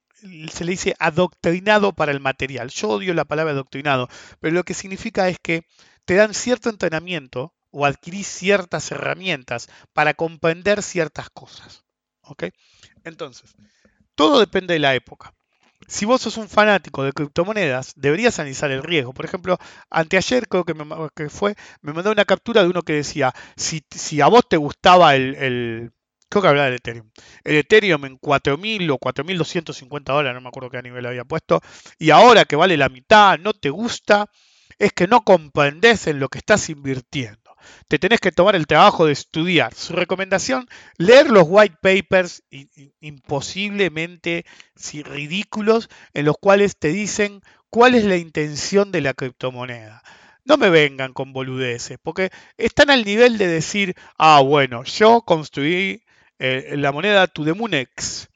se le dice adoctrinado para el material. Yo odio la palabra adoctrinado, pero lo que significa es que te dan cierto entrenamiento o adquirís ciertas herramientas para comprender ciertas cosas. Entonces, todo depende de la época. Si vos sos un fanático de criptomonedas, deberías analizar el riesgo. Por ejemplo, anteayer creo que, me, que fue, me mandó una captura de uno que decía, si, si a vos te gustaba el, el- creo que hablaba del Ethereum, el Ethereum en 4.000 o 4.250 dólares, no me acuerdo qué nivel había puesto, y ahora que vale la mitad, no te gusta, es que no comprendés en lo que estás invirtiendo. Te tenés que tomar el trabajo de estudiar. Su recomendación, leer los white papers imposiblemente sí, ridículos en los cuales te dicen cuál es la intención de la criptomoneda. No me vengan con boludeces, porque están al nivel de decir, ah, bueno, yo construí eh, la moneda To The Moon X.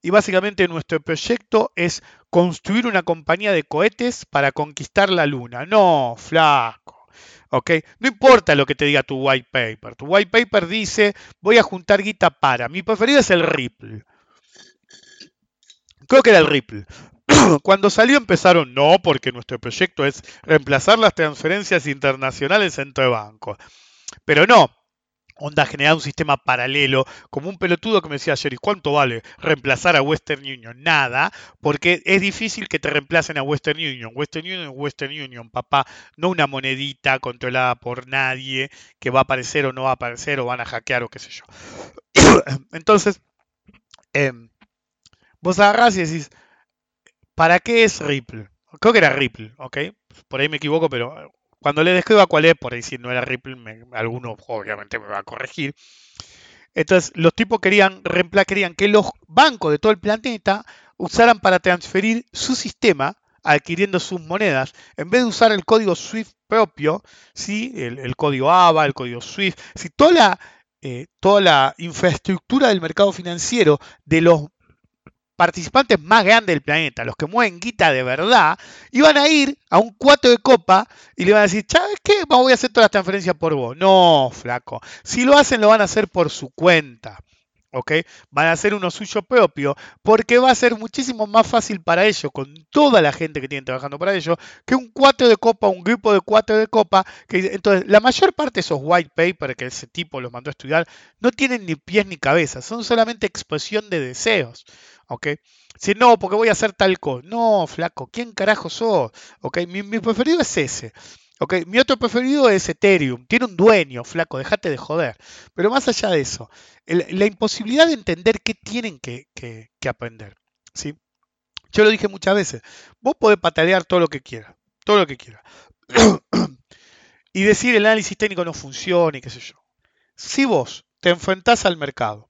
Y básicamente nuestro proyecto es construir una compañía de cohetes para conquistar la luna. No, flaco. ¿Ok? No importa lo que te diga tu white paper. Tu white paper dice, voy a juntar guita para. Mi preferido es el Ripple. Creo que era el Ripple. Cuando salió empezaron, no, porque nuestro proyecto es reemplazar las transferencias internacionales entre bancos. Pero no, onda generar un sistema paralelo, como un pelotudo que me decía ayer, ¿y cuánto vale reemplazar a Western Union? Nada, porque es difícil que te reemplacen a Western Union. Western Union es Western Union, papá, no una monedita controlada por nadie que va a aparecer o no va a aparecer o van a hackear o qué sé yo. Entonces, em, vos agarrás y decís, ¿para qué es Ripple? Creo que era Ripple, ¿ok? Por ahí me equivoco, pero cuando le describa cuál es, por ahí si no era Ripple, me- alguno obviamente me va a corregir. Entonces, los tipos querían, querían que los bancos de todo el planeta usaran para transferir su sistema adquiriendo sus monedas, en vez de usar el código SWIFT propio, ¿sí? el, código ABA, el código SWIFT, toda la, eh, toda la infraestructura del mercado financiero de los participantes más grandes del planeta, los que mueven guita de verdad, iban a ir a un cuatro de copa y le van a decir, ¿sabes qué? Voy a hacer todas las transferencias por vos. No, flaco. Si lo hacen, lo van a hacer por su cuenta. ¿Ok? Van a hacer uno suyo propio, porque va a ser muchísimo más fácil para ellos, con toda la gente que tienen trabajando para ellos, que un cuatro de copa, un grupo de cuatro de copa. Que, entonces, la mayor parte de esos white papers que ese tipo los mandó a estudiar no tienen ni pies ni cabeza, son solamente expresión de deseos. ¿Ok? Si no, porque voy a hacer tal cosa. No, flaco, ¿quién carajo sos? ¿ok? Mi, mi preferido es ese. ¿ok? Mi otro preferido es Ethereum. Tiene un dueño, flaco, dejate de joder. Pero más allá de eso, la imposibilidad de entender qué tienen que, que- que aprender. ¿sí? Yo lo dije muchas veces. Vos podés patalear todo lo que quieras. Todo lo que quieras. y decir el análisis técnico no funciona y qué sé yo. Si vos te enfrentás al mercado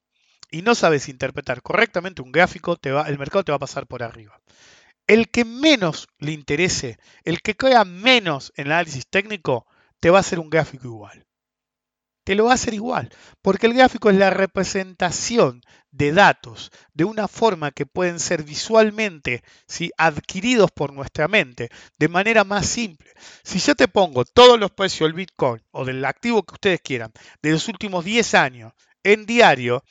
y no sabes interpretar correctamente un gráfico, te va, el mercado te va a pasar por arriba. El que menos le interese, el que crea menos en el análisis técnico, te va a hacer un gráfico igual. Te lo va a hacer igual, porque el gráfico es la representación de datos de una forma que pueden ser visualmente ¿sí? adquiridos por nuestra mente de manera más simple. Si yo te pongo todos los precios del Bitcoin o del activo que ustedes quieran de los últimos 10 años en diario,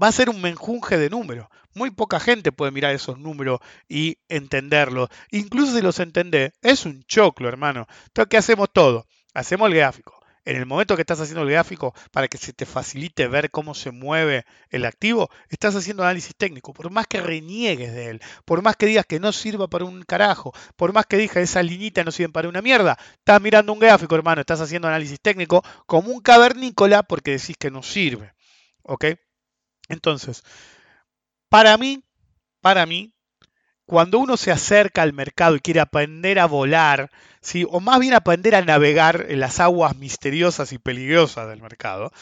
va a ser un menjunje de números. Muy poca gente puede mirar esos números y entenderlos. Incluso si los entendés, es un choclo, hermano. Entonces, ¿qué hacemos todo? Hacemos el gráfico. En el momento que estás haciendo el gráfico, para que se te facilite ver cómo se mueve el activo, estás haciendo análisis técnico. Por más que reniegues de él, por más que digas que no sirva para un carajo, por más que digas que esa liñita no sirve para una mierda, estás mirando un gráfico, hermano, estás haciendo análisis técnico como un cavernícola porque decís que no sirve. ¿Ok? Entonces, para mí, para mí, cuando uno se acerca al mercado y quiere aprender a volar, ¿sí? o más bien aprender a navegar en las aguas misteriosas y peligrosas del mercado,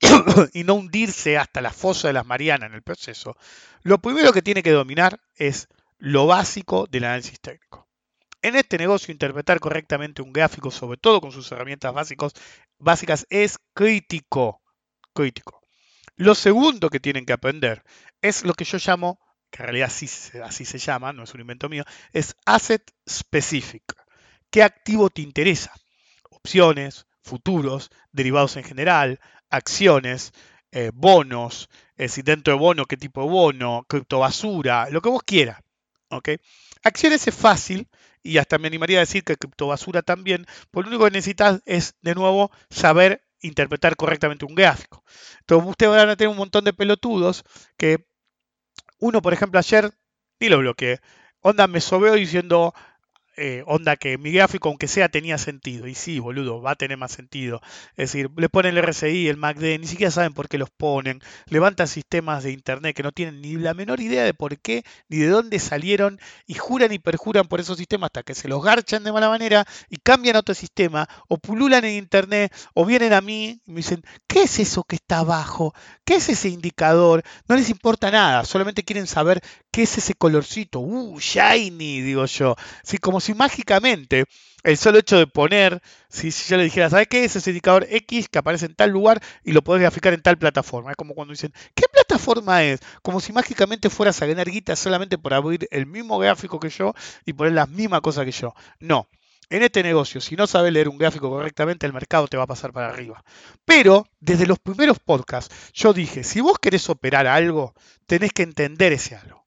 y no hundirse hasta la fosa de las Marianas en el proceso, lo primero que tiene que dominar es lo básico del análisis técnico. En este negocio, interpretar correctamente un gráfico, sobre todo con sus herramientas básicos, básicas, es crítico. Crítico. Lo segundo que tienen que aprender es lo que yo llamo que en realidad así, se llama, no es un invento mío, es Asset Specific. ¿Qué activo te interesa? Opciones, futuros, derivados en general, acciones, eh, bonos, es decir, dentro de bono, qué tipo de bono, criptobasura, lo que vos quieras. Acciones es fácil y hasta me animaría a decir que criptobasura también, porque lo único que necesitas es, de nuevo, saber interpretar correctamente un gráfico. Entonces, ustedes van a tener un montón de pelotudos que uno, por ejemplo, ayer, ni lo bloqueé. Onda me sobeó diciendo, eh, onda que mi gráfico, aunque sea, tenía sentido. Y sí, boludo, va a tener más sentido. Es decir, le ponen el RSI, el MACD, ni siquiera saben por qué los ponen. Levantan sistemas de Internet que no tienen ni la menor idea de por qué, ni de dónde salieron, y juran y perjuran por esos sistemas hasta que se los garchan de mala manera y cambian a otro sistema, o pululan en Internet, o vienen a mí y me dicen, ¿qué es eso que está abajo? ¿Qué es ese indicador? No les importa nada, solamente quieren saber qué es ese colorcito. Uh, shiny, digo yo. Sí, como si mágicamente el solo hecho de poner, si, yo le dijera, ¿sabes qué es ese indicador X que aparece en tal lugar y lo podés graficar en tal plataforma? Es como cuando dicen, ¿qué plataforma es? Como si mágicamente fueras a ganar guita solamente por abrir el mismo gráfico que yo y poner las mismas cosas que yo. No. En este negocio, si no sabes leer un gráfico correctamente, el mercado te va a pasar para arriba. Pero desde los primeros podcasts, yo dije, si vos querés operar algo, tenés que entender ese algo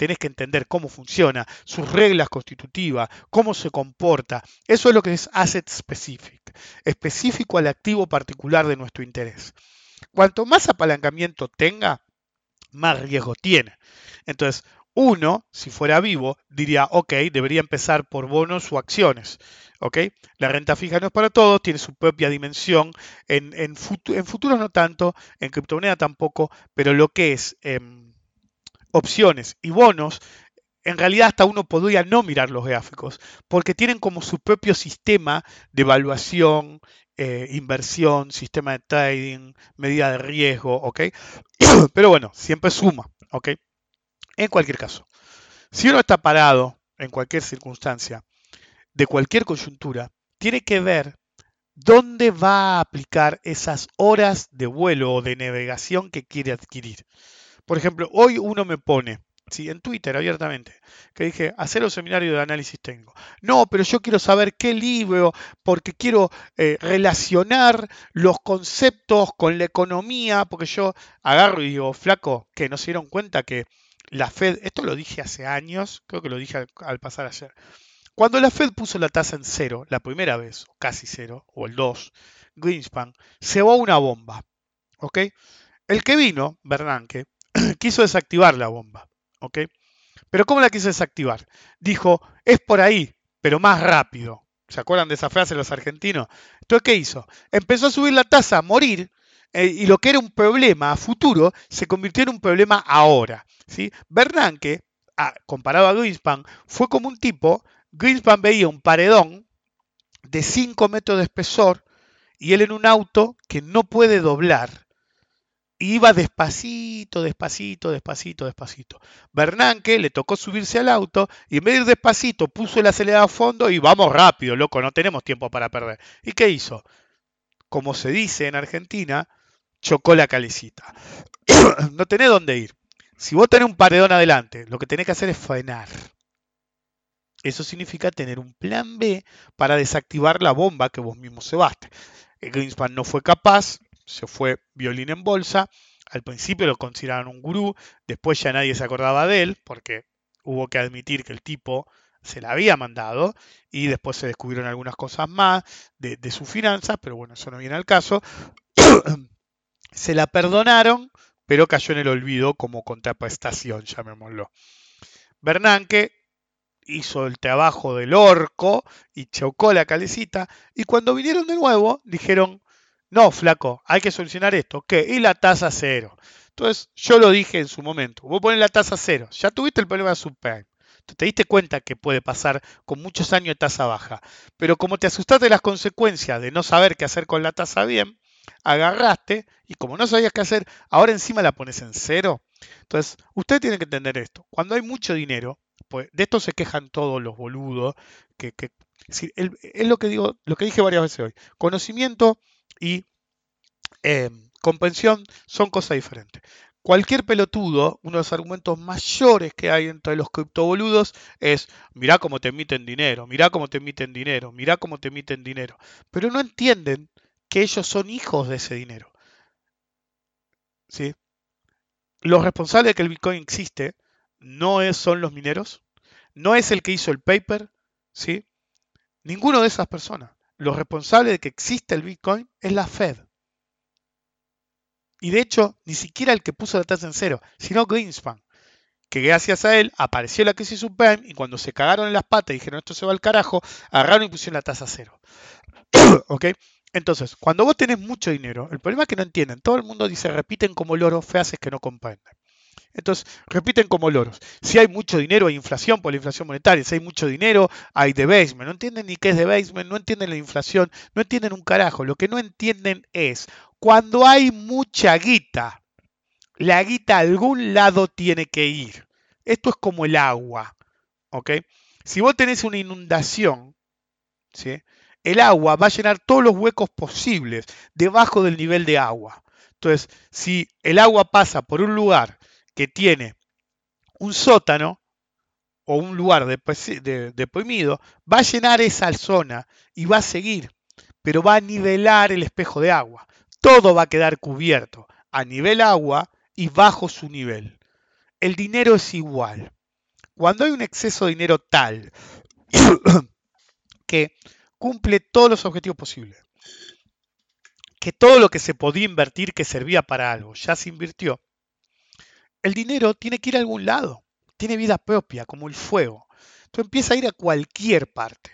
tenés que entender cómo funciona, sus reglas constitutivas, cómo se comporta. Eso es lo que es asset specific, específico al activo particular de nuestro interés. Cuanto más apalancamiento tenga, más riesgo tiene. Entonces, uno, si fuera vivo, diría, ok, debería empezar por bonos o acciones. ¿ok? La renta fija no es para todos, tiene su propia dimensión. En, en, futuros no tanto, en criptomoneda tampoco, pero lo que es... Em, opciones y bonos, en realidad hasta uno podría no mirar los gráficos, porque tienen como su propio sistema de evaluación, eh, inversión, sistema de trading, medida de riesgo, ¿ok? Pero bueno, siempre suma, ¿ok? En cualquier caso, si uno está parado en cualquier circunstancia, de cualquier coyuntura, tiene que ver dónde va a aplicar esas horas de vuelo o de navegación que quiere adquirir. Por ejemplo, hoy uno me pone, ¿sí? en Twitter abiertamente, que dije, hacer un seminario de análisis técnico. No, pero yo quiero saber qué libro, porque quiero eh, relacionar los conceptos con la economía, porque yo agarro y digo, flaco, que no se dieron cuenta que la Fed, esto lo dije hace años, creo que lo dije al, pasar ayer. Cuando la Fed puso la tasa en cero, la primera vez, casi cero, o el 2, Greenspan, se va una bomba. ¿Ok? El que vino, Bernanke, quiso desactivar la bomba. ¿ok? Pero ¿cómo la quiso desactivar? Dijo, es por ahí, pero más rápido. ¿Se acuerdan de esa frase los argentinos? Entonces, ¿qué hizo? Empezó a subir la tasa, a morir, eh, y lo que era un problema a futuro se convirtió en un problema ahora. ¿sí? Bernanke, comparado a Greenspan, fue como un tipo, Greenspan veía un paredón de 5 metros de espesor y él en un auto que no puede doblar iba despacito, despacito, despacito, despacito. Bernanke le tocó subirse al auto y en vez de ir despacito puso el acelerador a fondo y vamos rápido, loco, no tenemos tiempo para perder. ¿Y qué hizo? Como se dice en Argentina, chocó la calecita. no tenés dónde ir. Si vos tenés un paredón adelante, lo que tenés que hacer es frenar. Eso significa tener un plan B para desactivar la bomba que vos mismo cebaste. Greenspan no fue capaz, se fue violín en bolsa, Al principio lo consideraban un gurú, después ya nadie se acordaba de él, porque hubo que admitir que el tipo se la había mandado y después se descubrieron algunas cosas más de, de sus finanzas, pero bueno, eso no viene al caso. se la perdonaron, pero cayó en el olvido como contraprestación, llamémoslo. Bernanke hizo el trabajo del orco y chocó la calecita, y cuando vinieron de nuevo dijeron, no, flaco, hay que solucionar esto. ¿Qué? Y la tasa cero. Entonces, yo lo dije en su momento, vos pones la tasa cero, ya tuviste el problema de subprime. Te diste cuenta que puede pasar con muchos años de tasa baja. Pero como te asustaste de las consecuencias de no saber qué hacer con la tasa bien, agarraste y como no sabías qué hacer, ahora encima la pones en cero. Entonces, usted tiene que entender esto. Cuando hay mucho dinero, pues de esto se quejan todos los boludos, que, es, lo que digo, lo que dije varias veces hoy. Conocimiento y eh, comprensión son cosas diferentes. Cualquier pelotudo, uno de los argumentos mayores que hay entre los criptoboludos es, mirá cómo te emiten dinero, mirá cómo te emiten dinero, mirá cómo te emiten dinero. Pero no entienden que ellos son hijos de ese dinero. ¿Sí? Los responsables de que el Bitcoin existe no son los mineros, no es el que hizo el paper, ¿sí? Ninguno de esas personas. Los responsables de que existe el Bitcoin es la Fed. Y de hecho, ni siquiera el que puso la tasa en cero, sino Greenspan, que gracias a él apareció la crisis subprime y cuando se cagaron en las patas y dijeron esto se va al carajo, agarraron y pusieron la tasa cero. ¿Ok? Entonces, cuando vos tenés mucho dinero, el problema es que no entienden. Todo el mundo dice, repiten como loros, feas que no comprenden. Entonces, repiten como loros. Si hay mucho dinero, hay inflación por la inflación monetaria. Si hay mucho dinero, hay debasement. No entienden ni qué es debasement, no entienden la inflación, no entienden un carajo. Lo que no entienden es, cuando hay mucha guita, la guita a algún lado tiene que ir. Esto es como el agua. ¿ok? Si vos tenés una inundación, ¿sí? el agua va a llenar todos los huecos posibles debajo del nivel de agua. Entonces, si el agua pasa por un lugar que tiene un sótano o un lugar deprimido, va a llenar esa zona y va a seguir, pero va a nivelar el espejo de agua. Todo va a quedar cubierto a nivel agua y bajo su nivel. El dinero es igual. Cuando hay un exceso de dinero tal que cumple todos los objetivos posibles, que todo lo que se podía invertir que servía para algo ya se invirtió, el dinero tiene que ir a algún lado, tiene vida propia, como el fuego. Entonces empieza a ir a cualquier parte.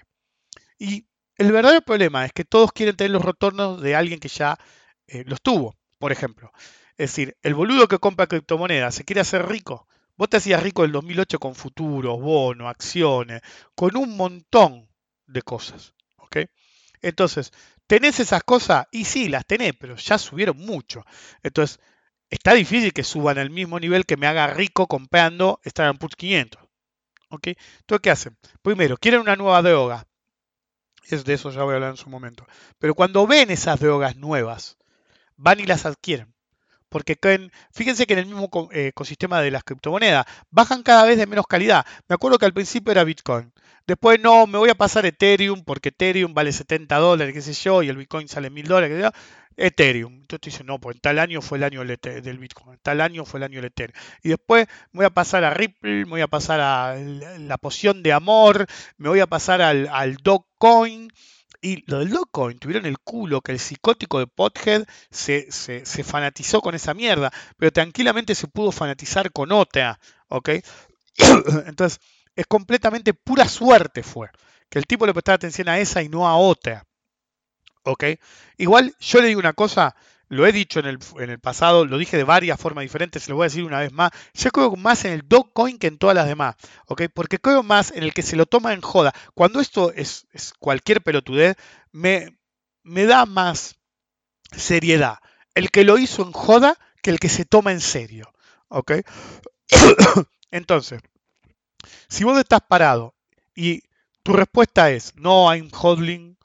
Y el verdadero problema es que todos quieren tener los retornos de alguien que ya eh, los tuvo, por ejemplo. Es decir, el boludo que compra criptomonedas se quiere hacer rico. Vos te hacías rico en el 2008 con futuros, bonos, acciones, con un montón de cosas. ¿ok? Entonces, ¿tenés esas cosas? Y sí, las tenés, pero ya subieron mucho. Entonces, está difícil que suban al mismo nivel que me haga rico comprando Standard Poor's 500. ¿Ok? Entonces, ¿qué hacen? Primero, quieren una nueva droga. Es de eso ya voy a hablar en su momento. Pero cuando ven esas drogas nuevas, van y las adquieren. Porque creen, fíjense que en el mismo eh, ecosistema de las criptomonedas bajan cada vez de menos calidad. Me acuerdo que al principio era Bitcoin. Después no, me voy a pasar Ethereum porque Ethereum vale 70 dólares, qué sé yo, y el Bitcoin sale 1000 dólares. Ethereum. Entonces dicen, no, pues en tal año fue el año del Bitcoin, en tal año fue el año del Ethereum. Y después me voy a pasar a Ripple, me voy a pasar a la poción de amor, me voy a pasar al, al Dogecoin. Y lo del Dogecoin, tuvieron el culo que el psicótico de Pothead se, se, fanatizó con esa mierda, pero tranquilamente se pudo fanatizar con otra, ¿ok? Entonces, es completamente pura suerte fue, que el tipo le prestara atención a esa y no a otra. ¿Ok? Igual yo le digo una cosa, lo he dicho en el, en el, pasado, lo dije de varias formas diferentes, se lo voy a decir una vez más. Yo creo más en el Dogecoin que en todas las demás, ¿ok? Porque creo más en el que se lo toma en joda. Cuando esto es, cualquier pelotudez, me, me da más seriedad el que lo hizo en joda que el que se toma en serio, ¿ok? Entonces, si vos estás parado y tu respuesta es no, I'm hodling,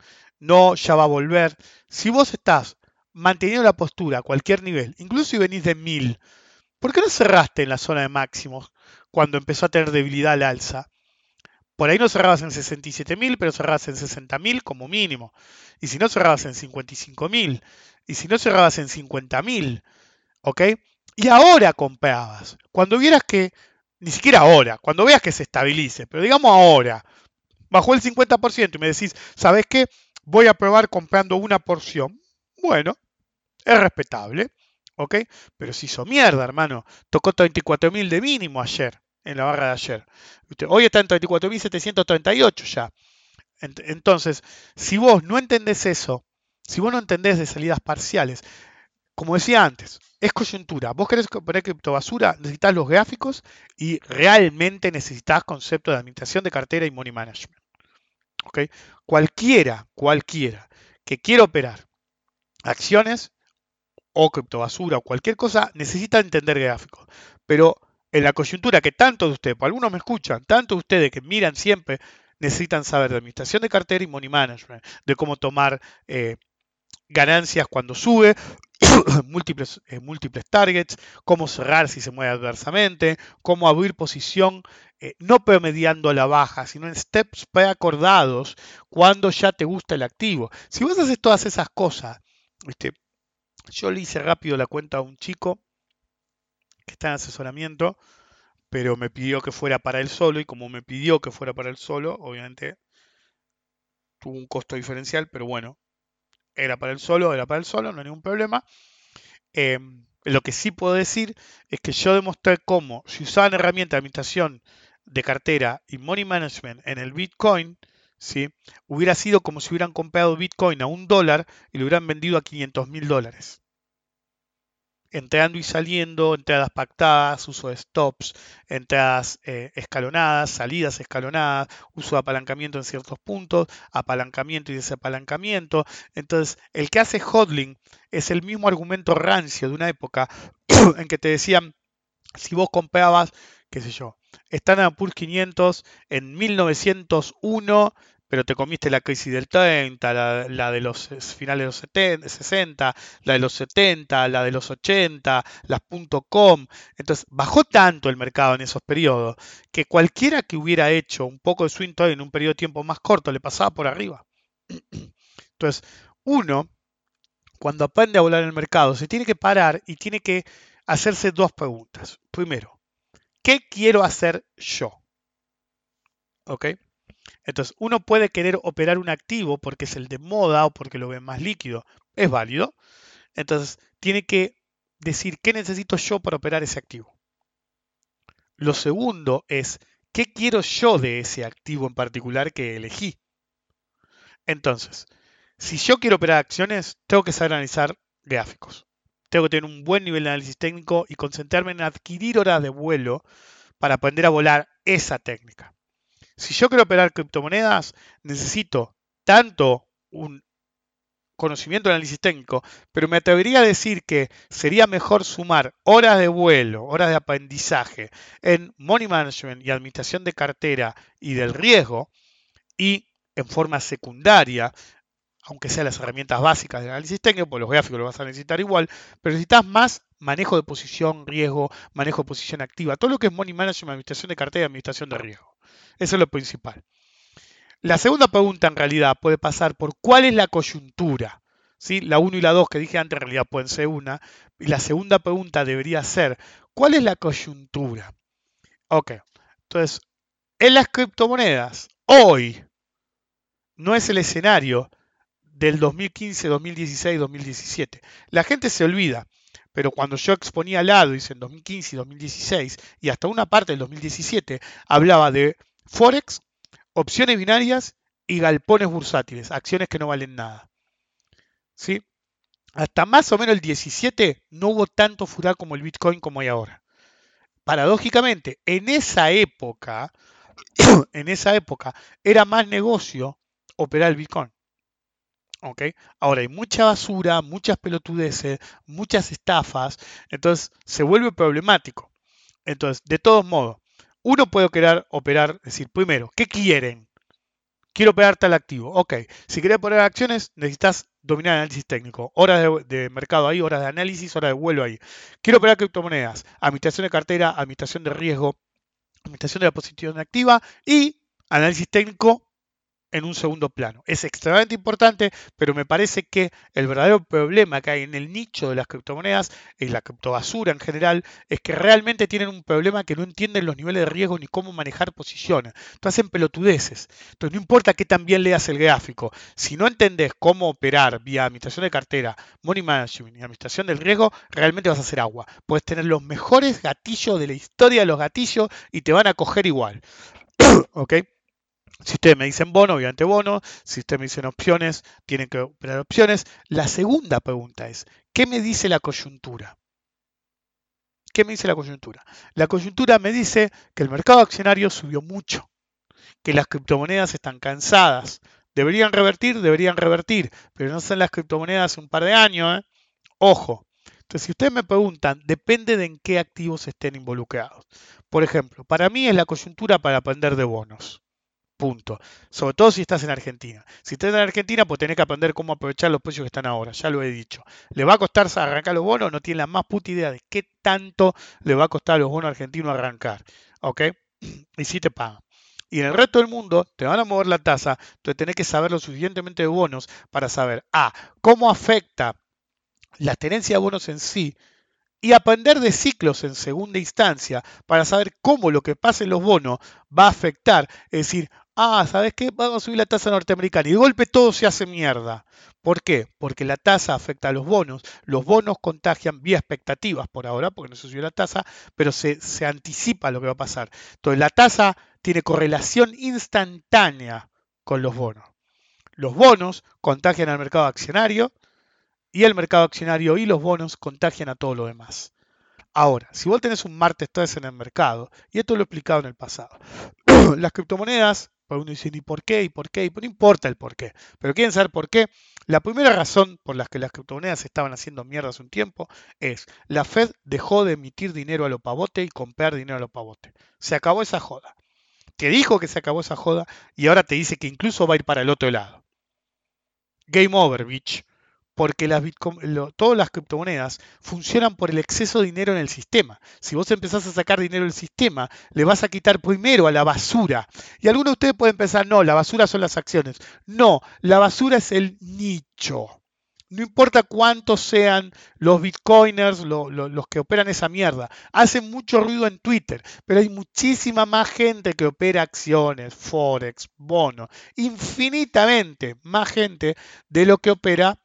no, ya va a volver. Si vos estás manteniendo la postura a cualquier nivel, incluso si venís de 1000, ¿por qué no cerraste en la zona de máximos cuando empezó a tener debilidad al alza? Por ahí no cerrabas en 67.000, pero cerrabas en 60.000 como mínimo. Y si no cerrabas en 55.000, y si no cerrabas en 50.000, ¿ok? y ahora comprabas, cuando vieras que, ni siquiera ahora, cuando veas que se estabilice, pero digamos ahora, bajó el 50% y me decís, ¿sabes qué? Voy a probar comprando una porción. Bueno, es respetable, ¿ok? Pero si hizo mierda, hermano. Tocó 34.000 de mínimo ayer, en la barra de ayer. Hoy está en 34.738 ya. Entonces, si vos no entendés eso, si vos no entendés de salidas parciales, como decía antes, es coyuntura. Vos querés poner criptobasura, necesitas los gráficos y realmente necesitas concepto de administración de cartera y money management. Cualquiera, cualquiera que quiera operar acciones o criptobasura o cualquier cosa necesita entender gráficos. Pero en la coyuntura que tanto de ustedes, algunos me escuchan, tanto de ustedes que miran siempre, necesitan saber de administración de cartera y money management, de cómo tomar eh, ganancias cuando sube, múltiples, eh, múltiples targets, cómo cerrar si se mueve adversamente, cómo abrir posición eh, no promediando la baja, sino en steps preacordados cuando ya te gusta el activo. Si vos haces todas esas cosas, yo le hice rápido la cuenta a un chico que está en asesoramiento, pero me pidió que fuera para él solo y como me pidió que fuera para él solo, obviamente tuvo un costo diferencial, pero bueno, era para él solo, era para él solo, no hay ningún problema. Em, lo que sí puedo decir es que yo demostré cómo si usaban herramientas de administración de cartera y money management en el Bitcoin, ¿sí? hubiera sido como si hubieran comprado Bitcoin a un dólar y lo hubieran vendido a 500 mil dólares entrando y saliendo, entradas pactadas, uso de stops, entradas eh, escalonadas, salidas escalonadas, uso de apalancamiento en ciertos puntos, apalancamiento y desapalancamiento. Entonces, el que hace hodling es el mismo argumento rancio de una época en que te decían, si vos comprabas, qué sé yo, Standard Poor's 500 en 1901 pero te comiste la crisis del 30, la, de los finales de los 70, 60, la de los 70, la de los 80, las .com. Entonces, bajó tanto el mercado en esos periodos que cualquiera que hubiera hecho un poco de swing trade en un periodo de tiempo más corto le pasaba por arriba. Entonces, uno, cuando aprende a volar en el mercado, se tiene que parar y tiene que hacerse dos preguntas. Primero, ¿qué quiero hacer yo? ¿Ok? Entonces, uno puede querer operar un activo porque es el de moda o porque lo ve más líquido. Es válido. Entonces, tiene que decir qué necesito yo para operar ese activo. Lo segundo es qué quiero yo de ese activo en particular que elegí. Entonces, si yo quiero operar acciones, tengo que saber analizar gráficos. Tengo que tener un buen nivel de análisis técnico y concentrarme en adquirir horas de vuelo para aprender a volar esa técnica. Si yo quiero operar criptomonedas, necesito tanto un conocimiento de análisis técnico, pero me atrevería a decir que sería mejor sumar horas de vuelo, horas de aprendizaje en money management y administración de cartera y del riesgo y en forma secundaria, aunque sean las herramientas básicas de análisis técnico, pues los gráficos los vas a necesitar igual, pero necesitas más manejo de posición, riesgo, manejo de posición activa, todo lo que es money management, administración de cartera y administración de riesgo. Eso es lo principal. La segunda pregunta en realidad puede pasar por cuál es la coyuntura. ¿Sí? La 1 y la 2 que dije antes en realidad pueden ser una. Y la segunda pregunta debería ser, ¿cuál es la coyuntura? Ok, entonces, en las criptomonedas, hoy no es el escenario del 2015, 2016, 2017. La gente se olvida, pero cuando yo exponía al lado, dice en 2015 y 2016, y hasta una parte del 2017, hablaba de Forex, opciones binarias y galpones bursátiles, acciones que no valen nada. ¿Sí? Hasta más o menos el 17 no hubo tanto furor como el Bitcoin como hay ahora. Paradójicamente, en esa época, en esa época era más negocio operar el Bitcoin. ¿Okay? Ahora hay mucha basura, muchas pelotudeces, muchas estafas, entonces se vuelve problemático. Entonces, de todos modos, uno puede querer operar, es decir, primero, ¿qué quieren? Quiero operar tal activo. Ok, si quieres operar acciones, necesitas dominar el análisis técnico. Horas de, mercado ahí, horas de análisis, horas de vuelo ahí. Quiero operar criptomonedas, administración de cartera, administración de riesgo, administración de la posición activa y análisis técnico en un segundo plano. Es extremadamente importante, pero me parece que el verdadero problema que hay en el nicho de las criptomonedas y la criptobasura en general es que realmente tienen un problema que no entienden los niveles de riesgo ni cómo manejar posiciones. Entonces hacen pelotudeces. Entonces no importa que también leas el gráfico. Si no entendés cómo operar vía administración de cartera, money management y administración del riesgo, realmente vas a hacer agua. Puedes tener los mejores gatillos de la historia de los gatillos y te van a coger igual. ¿Ok? Si ustedes me dicen bono, obviamente bono. Si ustedes me dicen opciones, tienen que operar opciones. La segunda pregunta es, ¿qué me dice la coyuntura? ¿Qué me dice la coyuntura? La coyuntura me dice que el mercado accionario subió mucho, que las criptomonedas están cansadas. ¿Deberían revertir? Deberían revertir, pero no son las criptomonedas un par de años. ¿eh? Ojo. Entonces, si ustedes me preguntan, depende de en qué activos estén involucrados. Por ejemplo, para mí es la coyuntura para aprender de bonos. Punto. Sobre todo si estás en Argentina. Si estás en Argentina, pues tenés que aprender cómo aprovechar los precios que están ahora. Ya lo he dicho. ¿Le va a costar arrancar los bonos? No tiene la más puta idea de qué tanto le va a costar a los bonos argentinos arrancar. ¿Ok? Y si te pagan. Y en el resto del mundo te van a mover la tasa, entonces tenés que saber lo suficientemente de bonos para saber, A, cómo afecta la tenencia de bonos en sí y aprender de ciclos en segunda instancia para saber cómo lo que pasa en los bonos va a afectar. Es decir, ah, ¿sabes qué? Vamos a subir la tasa norteamericana y de golpe todo se hace mierda. ¿Por qué? Porque la tasa afecta a los bonos. Los bonos contagian vía expectativas por ahora, porque no se subió la tasa, pero se, se anticipa lo que va a pasar. Entonces la tasa tiene correlación instantánea con los bonos. Los bonos contagian al mercado accionario y el mercado accionario y los bonos contagian a todo lo demás. Ahora, si vos tenés un martes 3 en el mercado, y esto lo he explicado en el pasado, las criptomonedas, pues uno dice, ¿y por qué? ¿Y por qué? Y no importa el por qué. Pero quieren saber por qué. La primera razón por la que las criptomonedas estaban haciendo mierda hace un tiempo es la Fed dejó de emitir dinero a lo pavote y comprar dinero a lo pavote. Se acabó esa joda. Que dijo que se acabó esa joda y ahora te dice que incluso va a ir para el otro lado. Game over, bitch porque todas las criptomonedas funcionan por el exceso de dinero en el sistema. Si vos empezás a sacar dinero del sistema, le vas a quitar primero a la basura. Y algunos de ustedes pueden pensar, no, la basura son las acciones. No, la basura es el nicho. No importa cuántos sean los bitcoiners, los que operan esa mierda. Hacen mucho ruido en Twitter, pero hay muchísima más gente que opera acciones, forex, bonos. Infinitamente más gente de lo que opera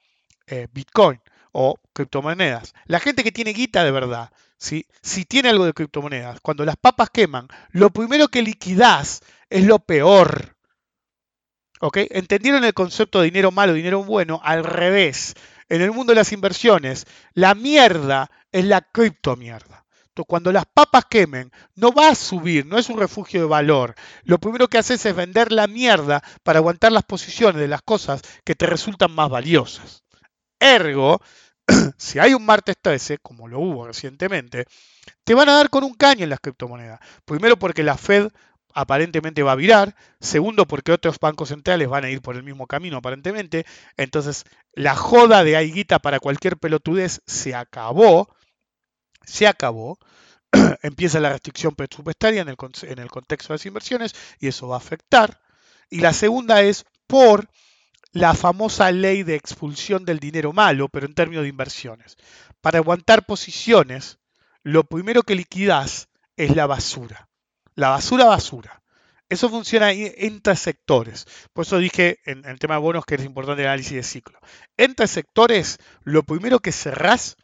eh, Bitcoin o criptomonedas. La gente que tiene guita de verdad, si tiene algo de criptomonedas, cuando las papas queman, lo primero que liquidás es lo peor. ¿Ok? ¿Entendieron el concepto de dinero malo, dinero bueno? Al revés. En el mundo de las inversiones, la mierda es la criptomierda. Entonces, cuando las papas quemen, no va a subir, no es un refugio de valor. Lo primero que haces es vender la mierda para aguantar las posiciones de las cosas que te resultan más valiosas. Ergo, si hay un martes 13, como lo hubo recientemente, te van a dar con un caño en las criptomonedas. Primero porque la Fed aparentemente va a virar. Segundo porque otros bancos centrales van a ir por el mismo camino aparentemente. Entonces la joda de aiguita para cualquier pelotudez se acabó. Se acabó. Empieza la restricción presupuestaria en el, en el contexto de las inversiones y eso va a afectar. Y la segunda es por la famosa ley de expulsión del dinero malo, pero en términos de inversiones. Para aguantar posiciones, lo primero que liquidas es la basura. La basura, basura. Eso funciona entre sectores. Por eso dije en, el tema de bonos que es importante el análisis de ciclo. Entre sectores, lo primero que cerrás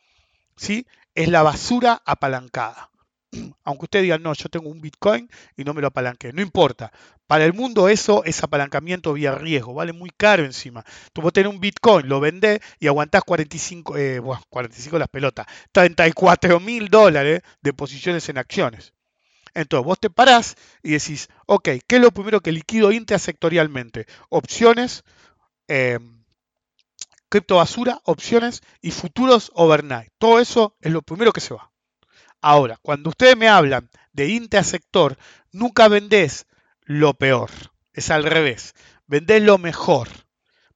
¿sí? es la basura apalancada. Aunque usted diga, no, yo tengo un Bitcoin y no me lo apalanqué, no importa. Para el mundo eso es apalancamiento vía riesgo, vale muy caro encima. Tú vos tenés un Bitcoin, lo vendés y aguantás 45, eh, bueno, 45 las pelotas, 34 mil dólares de posiciones en acciones. Entonces vos te parás y decís, ok, ¿qué es lo primero que liquido intrasectorialmente? Opciones, eh, criptobasura, opciones y futuros overnight. Todo eso es lo primero que se va. Ahora, cuando ustedes me hablan de intrasector, nunca vendés lo peor. Es al revés. Vendés lo mejor.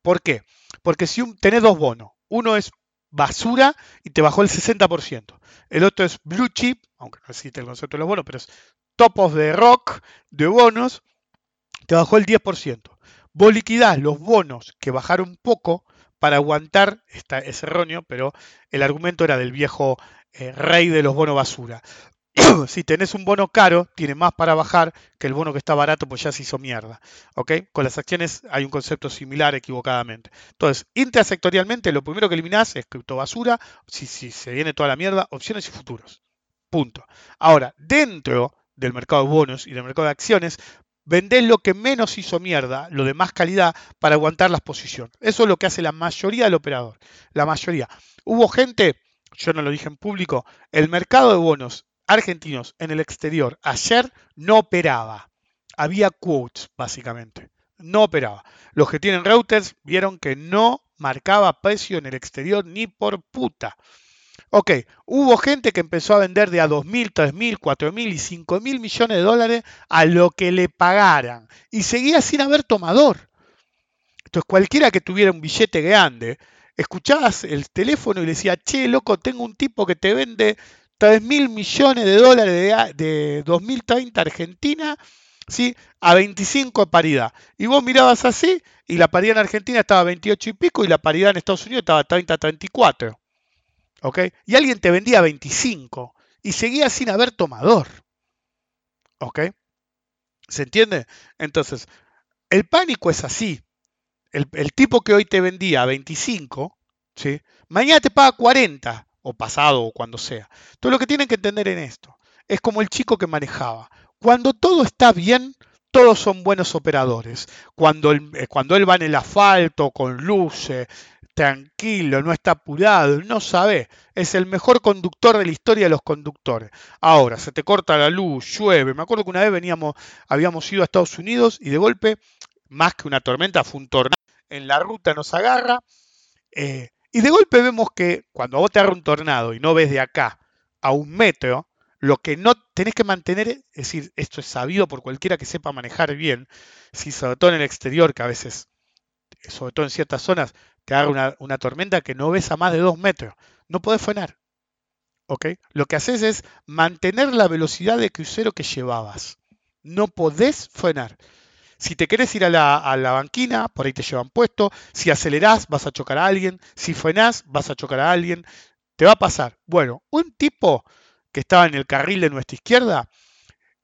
¿Por qué? Porque si tenés dos bonos, uno es basura y te bajó el 60%. El otro es blue chip, aunque no existe el concepto de los bonos, pero es top of the rock de bonos, te bajó el 10%. Vos liquidás los bonos que bajaron poco para aguantar, está, es erróneo, pero el argumento era del viejo eh, rey de los bonos basura. si tenés un bono caro, tiene más para bajar que el bono que está barato, pues ya se hizo mierda. ¿Ok? Con las acciones hay un concepto similar equivocadamente. Entonces, intersectorialmente, lo primero que eliminás es criptobasura, si, si se viene toda la mierda, opciones y futuros. Punto. Ahora, dentro del mercado de bonos y del mercado de acciones, vendés lo que menos hizo mierda, lo de más calidad, para aguantar las posiciones. Eso es lo que hace la mayoría del operador. La mayoría. Hubo gente, yo no lo dije en público, el mercado de bonos argentinos en el exterior ayer no operaba. Había quotes, básicamente. No operaba. Los que tienen routers vieron que no marcaba precio en el exterior ni por puta. Ok, hubo gente que empezó a vender de a 2.000, 3.000, 4.000 y 5.000 millones de dólares a lo que le pagaran. Y seguía sin haber tomador. Entonces cualquiera que tuviera un billete grande, escuchabas el teléfono y le decía, che, loco, tengo un tipo que te vende 3 mil millones de dólares de, 2030 Argentina, ¿sí? a 25 de paridad. Y vos mirabas así y la paridad en Argentina estaba a 28 y pico y la paridad en Estados Unidos estaba a 30, 34. ¿Ok? Y alguien te vendía a 25 y seguía sin haber tomador. ¿Ok? ¿Se entiende? Entonces, el pánico es así. El, tipo que hoy te vendía a 25, ¿sí? mañana te paga 40 o pasado o cuando sea. Entonces lo que tienen que entender en esto es como el chico que manejaba. Cuando todo está bien, todos son buenos operadores. Cuando eh, cuando él va en el asfalto, con luces, tranquilo, no está apurado, no sabe, es el mejor conductor de la historia de los conductores. Ahora, se te corta la luz, llueve. Me acuerdo que una vez veníamos, habíamos ido a Estados Unidos y de golpe, más que una tormenta, fue un tornado. En la ruta nos agarra. Eh, y de golpe vemos que cuando vos te agarra un tornado y no ves de acá a un metro, lo que no tenés que mantener, es decir, esto es sabido por cualquiera que sepa manejar bien, si sobre todo en el exterior, que a veces, sobre todo en ciertas zonas, te agarra una, una tormenta que no ves a más de dos metros, no podés frenar. ¿ok? Lo que haces es mantener la velocidad de crucero que llevabas. No podés frenar. Si te querés ir a la, banquina, por ahí te llevan puesto. Si acelerás, vas a chocar a alguien. Si frenás, vas a chocar a alguien. Te va a pasar. Bueno, un tipo que estaba en el carril de nuestra izquierda,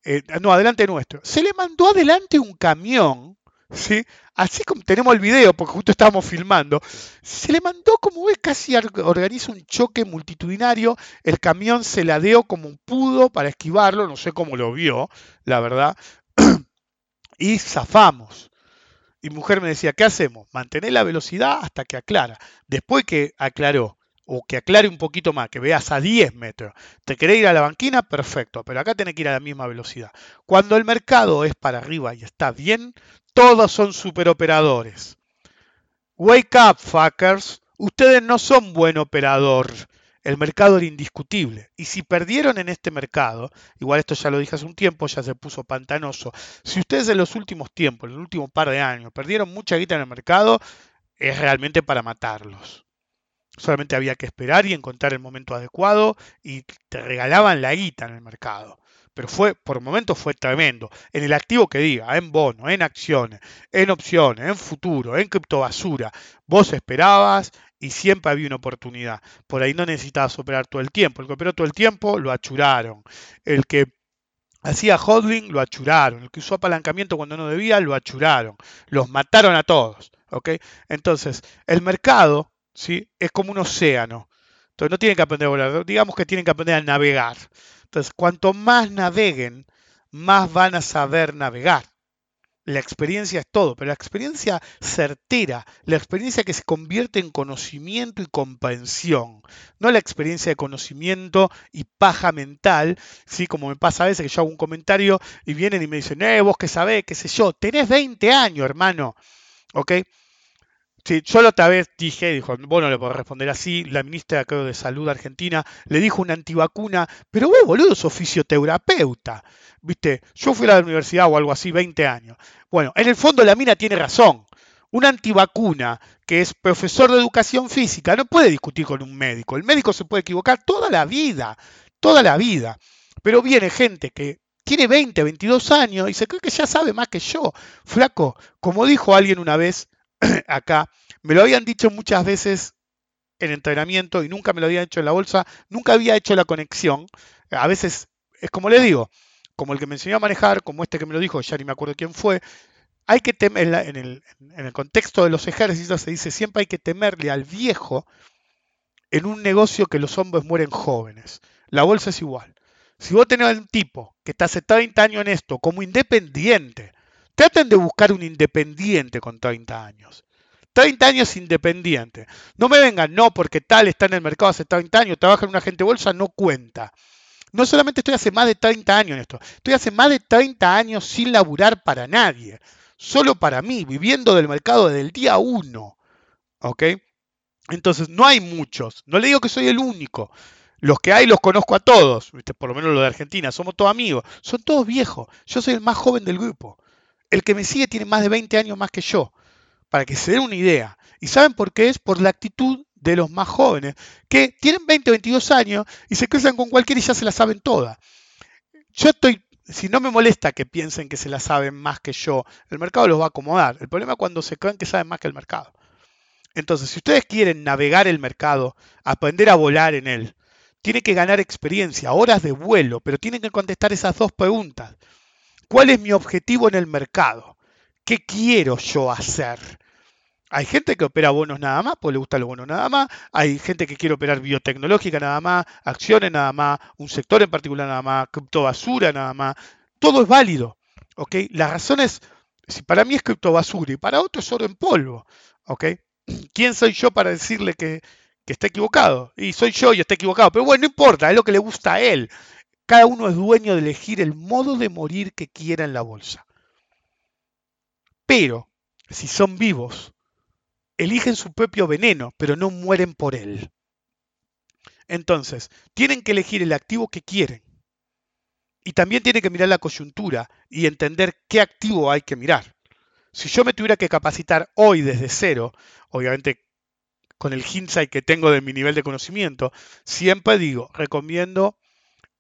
eh, no, adelante nuestro, se le mandó adelante un camión, ¿sí? Así como tenemos el video, porque justo estábamos filmando, se le mandó, como ves, casi organiza un choque multitudinario, el camión se ladeó como pudo para esquivarlo, no sé cómo lo vio, la verdad, y zafamos. Y mujer me decía, ¿qué hacemos? Mantener la velocidad hasta que aclara. Después que aclaró, o que aclare un poquito más, que veas a 10 metros. ¿Te querés ir a la banquina? Perfecto, pero acá tenés que ir a la misma velocidad. Cuando el mercado es para arriba y está bien, todos son superoperadores. Wake up, fuckers. Ustedes no son buen operador el mercado era indiscutible. Y si perdieron en este mercado, igual esto ya lo dije hace un tiempo, ya se puso pantanoso, si ustedes en los últimos tiempos, en el último par de años, perdieron mucha guita en el mercado, es realmente para matarlos. Solamente había que esperar y encontrar el momento adecuado y te regalaban la guita en el mercado. Pero fue, por momentos fue tremendo. En el activo que diga, en bono, en acciones, en opciones, en futuro, en criptobasura, vos esperabas y siempre había una oportunidad. Por ahí no necesitabas operar todo el tiempo. El que operó todo el tiempo lo achuraron. El que hacía hodling lo achuraron. El que usó apalancamiento cuando no debía lo achuraron. Los mataron a todos. Entonces, el mercado ¿sí? es como un océano. Entonces no tienen que aprender a volar. Digamos que tienen que aprender a navegar. Entonces, cuanto más naveguen, más van a saber navegar. La experiencia es todo, pero la experiencia certera, la experiencia que se convierte en conocimiento y comprensión, no la experiencia de conocimiento y paja mental, ¿sí? como me pasa a veces que yo hago un comentario y vienen y me dicen, eh, vos que sabés, qué sé yo, tenés 20 años, hermano, ¿ok? Sí, yo la otra vez dije, dijo, bueno, le puedo responder así, la ministra de Salud Argentina le dijo una antivacuna, pero vos, boludo, sos fisioterapeuta, viste, yo fui a la universidad o algo así, 20 años. Bueno, en el fondo la mina tiene razón. Una antivacuna que es profesor de educación física no puede discutir con un médico. El médico se puede equivocar toda la vida, toda la vida. Pero viene gente que tiene 20, 22 años y se cree que ya sabe más que yo. Flaco, como dijo alguien una vez acá, me lo habían dicho muchas veces en entrenamiento y nunca me lo habían hecho en la bolsa, nunca había hecho la conexión. A veces, es como le digo, como el que me enseñó a manejar, como este que me lo dijo, ya ni me acuerdo quién fue, hay que temer, en el, en el contexto de los ejércitos se dice, siempre hay que temerle al viejo en un negocio que los hombres mueren jóvenes. La bolsa es igual. Si vos tenés un tipo que está hace 30 años en esto como independiente, traten de buscar un independiente con 30 años. 30 años independiente. No me vengan, no, porque tal está en el mercado hace 30 años, trabaja en una agente bolsa, no cuenta. No solamente estoy hace más de 30 años en esto, estoy hace más de 30 años sin laburar para nadie, solo para mí, viviendo del mercado desde el día 1. ¿Ok? Entonces, no hay muchos. No le digo que soy el único. Los que hay los conozco a todos, por lo menos los de Argentina, somos todos amigos. Son todos viejos. Yo soy el más joven del grupo. El que me sigue tiene más de 20 años más que yo, para que se den una idea. ¿Y saben por qué es? Por la actitud de los más jóvenes, que tienen 20 o 22 años y se cruzan con cualquiera y ya se la saben todas. Yo estoy, si no me molesta que piensen que se la saben más que yo, el mercado los va a acomodar. El problema es cuando se creen que saben más que el mercado. Entonces, si ustedes quieren navegar el mercado, aprender a volar en él, tienen que ganar experiencia, horas de vuelo, pero tienen que contestar esas dos preguntas. ¿Cuál es mi objetivo en el mercado? ¿Qué quiero yo hacer? Hay gente que opera bonos nada más, pues le gusta los bonos nada más. Hay gente que quiere operar biotecnológica nada más, acciones nada más, un sector en particular nada más, criptobasura nada más. Todo es válido. ¿ok? La razón es, si para mí es criptobasura y para otro es oro en polvo. ¿ok? ¿quién soy yo para decirle que, está equivocado? Y soy yo y está equivocado. Pero bueno, no importa, es lo que le gusta a él. Cada uno es dueño de elegir el modo de morir que quiera en la bolsa. Pero, si son vivos, eligen su propio veneno, pero no mueren por él. Entonces, tienen que elegir el activo que quieren. Y también tienen que mirar la coyuntura y entender qué activo hay que mirar. Si yo me tuviera que capacitar hoy desde cero, obviamente con el hindsight que tengo de mi nivel de conocimiento, siempre digo, recomiendo,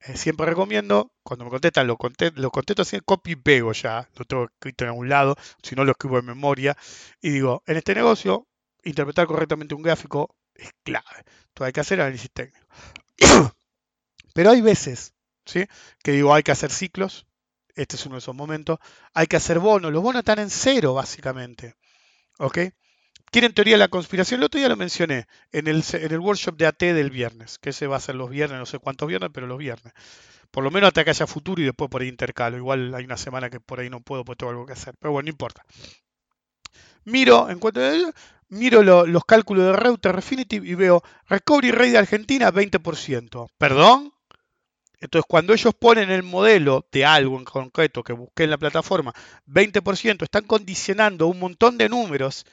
eh, siempre recomiendo, cuando me contestan, lo, contesto, lo contesto así, copy y pego ya, lo tengo escrito en algún lado, si no lo escribo en memoria, y digo, en este negocio, interpretar correctamente un gráfico es clave. Todo hay que hacer análisis técnico. Pero hay veces, ¿sí? Que digo, hay que hacer ciclos, este es uno de esos momentos, hay que hacer bonos, los bonos están en cero básicamente, ¿ok? ¿Quieren teoría de la conspiración? El otro día lo mencioné en el, en el workshop de AT del viernes, que ese va a ser los viernes, no sé cuántos viernes, pero los viernes. Por lo menos hasta que haya futuro y después por ahí intercalo. Igual hay una semana que por ahí no puedo, pues tengo algo que hacer. Pero bueno, no importa. Miro, en cuanto miro los cálculos de Reuter Refinitiv y veo Recovery Rate de Argentina 20%. ¿Perdón? Entonces, cuando ellos ponen el modelo de algo en concreto que busqué en la plataforma, 20%, están condicionando un montón de números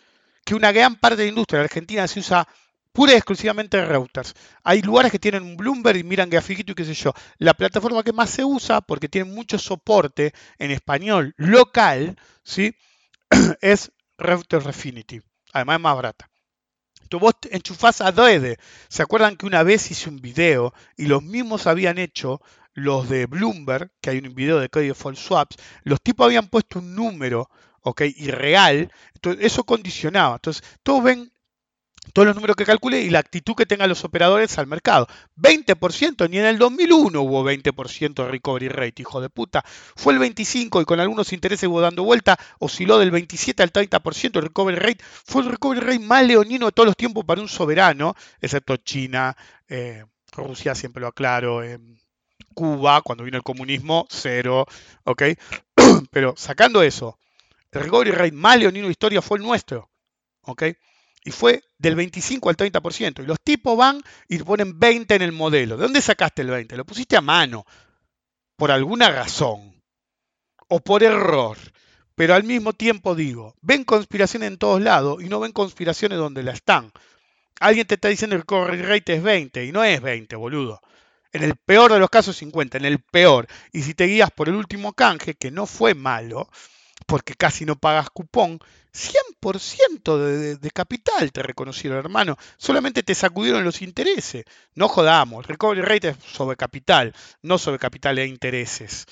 que una gran parte de la industria de Argentina se usa pura y exclusivamente routers. Hay lugares que tienen un Bloomberg y miran grafiquito y qué sé yo. La plataforma que más se usa, porque tiene mucho soporte en español local, ¿sí? es Router Refinity. Además es más barata. Tú vos enchufás a Doede. ¿Se acuerdan que una vez hice un video y los mismos habían hecho los de Bloomberg, que hay un video de código default swaps, los tipos habían puesto un número ¿ok? Y real, entonces eso condicionaba. Entonces, todos ven todos los números que calcule y la actitud que tengan los operadores al mercado. 20%, ni en el 2001 hubo 20% de recovery rate, hijo de puta. Fue el 25% y con algunos intereses hubo dando vuelta, osciló del 27 al 30% el recovery rate. Fue el recovery rate más leonino de todos los tiempos para un soberano, excepto China, eh, Rusia, siempre lo aclaro, eh, Cuba, cuando vino el comunismo, cero, ¿ok? Pero sacando eso, recovery rate más leonino historia fue el nuestro. ¿Ok? Y fue del 25 al 30%. Y los tipos van y ponen 20 en el modelo. ¿De dónde sacaste el 20? Lo pusiste a mano. Por alguna razón. O por error. Pero al mismo tiempo digo, ven conspiraciones en todos lados y no ven conspiraciones donde la están. Alguien te está diciendo que el recovery rate es 20 y no es 20, boludo. En el peor de los casos 50, en el peor. Y si te guías por el último canje, que no fue malo, porque casi no pagas cupón, 100% de, de, capital te reconocieron, hermano. Solamente te sacudieron los intereses. No jodamos, recovery rate es sobre capital, no sobre capital e intereses.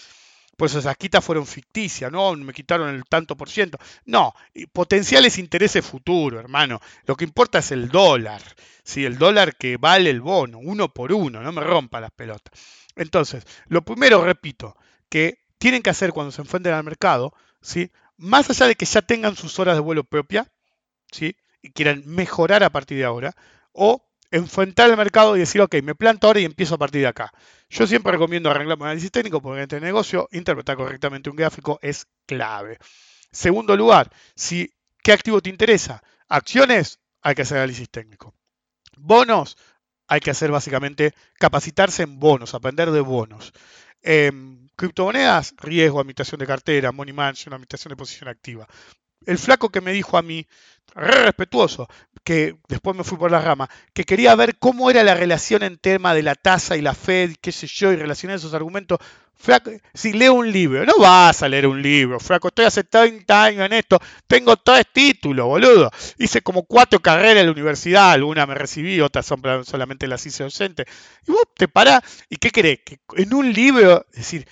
Por eso esas quitas fueron ficticias, no me quitaron el tanto por ciento. No, potenciales intereses futuros, hermano. Lo que importa es el dólar. ¿sí? El dólar que vale el bono, uno por uno, no me rompa las pelotas. Entonces, lo primero, repito, que tienen que hacer cuando se enfrenten al mercado, ¿sí? más allá de que ya tengan sus horas de vuelo propia, ¿sí? y quieran mejorar a partir de ahora, o enfrentar el mercado y decir, ok, me planto ahora y empiezo a partir de acá. Yo siempre recomiendo arreglar un análisis técnico porque en este negocio interpretar correctamente un gráfico es clave. Segundo lugar, si qué activo te interesa, acciones, hay que hacer análisis técnico. Bonos, hay que hacer básicamente capacitarse en bonos, aprender de bonos. Em, criptomonedas, riesgo, administración de cartera, money management, administración de posición activa el flaco que me dijo a mí, re respetuoso, que después me fui por la rama, que quería ver cómo era la relación en tema de la tasa y la Fed, qué sé yo, y relacionar esos argumentos. Flaco, si leo un libro, no vas a leer un libro, flaco, estoy hace 30 años en esto, tengo tres títulos, boludo. Hice como cuatro carreras en la universidad, alguna me recibí, otras son solamente las hice docente. Y vos te parás, ¿y qué querés? Que en un libro, es decir,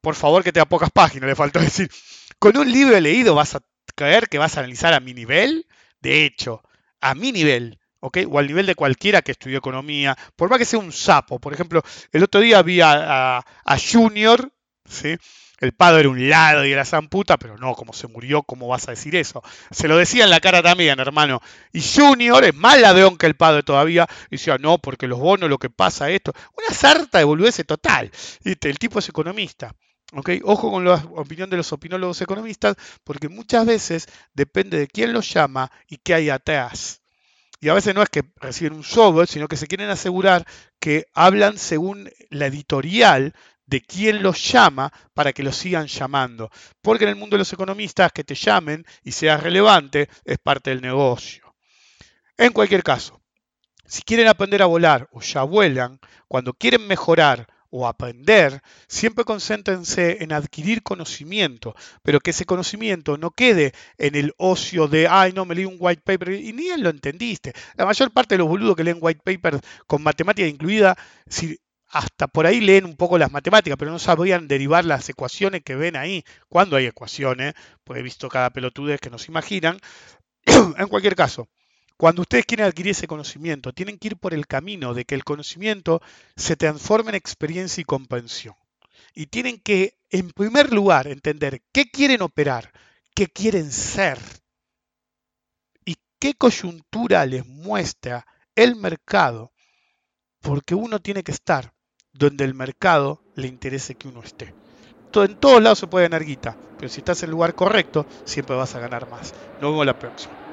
por favor que tenga pocas páginas, le faltó decir, con un libro leído vas a creer que vas a analizar a mi nivel. De hecho, a mi nivel, ¿ok? O al nivel de cualquiera que estudió economía, por más que sea un sapo. Por ejemplo, el otro día vi a, Junior, ¿sí? El padre era un lado y era san puta, pero no, como se murió, ¿cómo vas a decir eso? Se lo decía en la cara también, hermano. Y Junior es más ladrón que el padre todavía. Y decía, no, porque los bonos, lo que pasa, esto. Una sarta de boludez total. El tipo es economista. Ojo con la opinión de los opinólogos economistas, porque muchas veces depende de quién los llama y qué hay atrás. Y a veces no es que reciben un software, sino que se quieren asegurar que hablan según la editorial de quién los llama para que los sigan llamando. Porque en el mundo de los economistas que te llamen y seas relevante es parte del negocio. En cualquier caso, si quieren aprender a volar o ya vuelan, cuando quieren mejorar o aprender, siempre concéntrense en adquirir conocimiento, pero que ese conocimiento no quede en el ocio de, ay, no, me leí un white paper y ni él lo entendiste. La mayor parte de los boludos que leen white papers con matemática incluida, si hasta por ahí leen un poco las matemáticas, pero no sabrían derivar las ecuaciones que ven ahí. Cuando hay ecuaciones, pues he visto cada pelotudez que nos imaginan. en cualquier caso, cuando ustedes quieren adquirir ese conocimiento, tienen que ir por el camino de que el conocimiento se transforme en experiencia y comprensión. Y tienen que, en primer lugar, entender qué quieren operar, qué quieren ser y qué coyuntura les muestra el mercado, porque uno tiene que estar donde el mercado le interese que uno esté. En todos lados se puede ganar guita, pero si estás en el lugar correcto, siempre vas a ganar más. Nos vemos la próxima.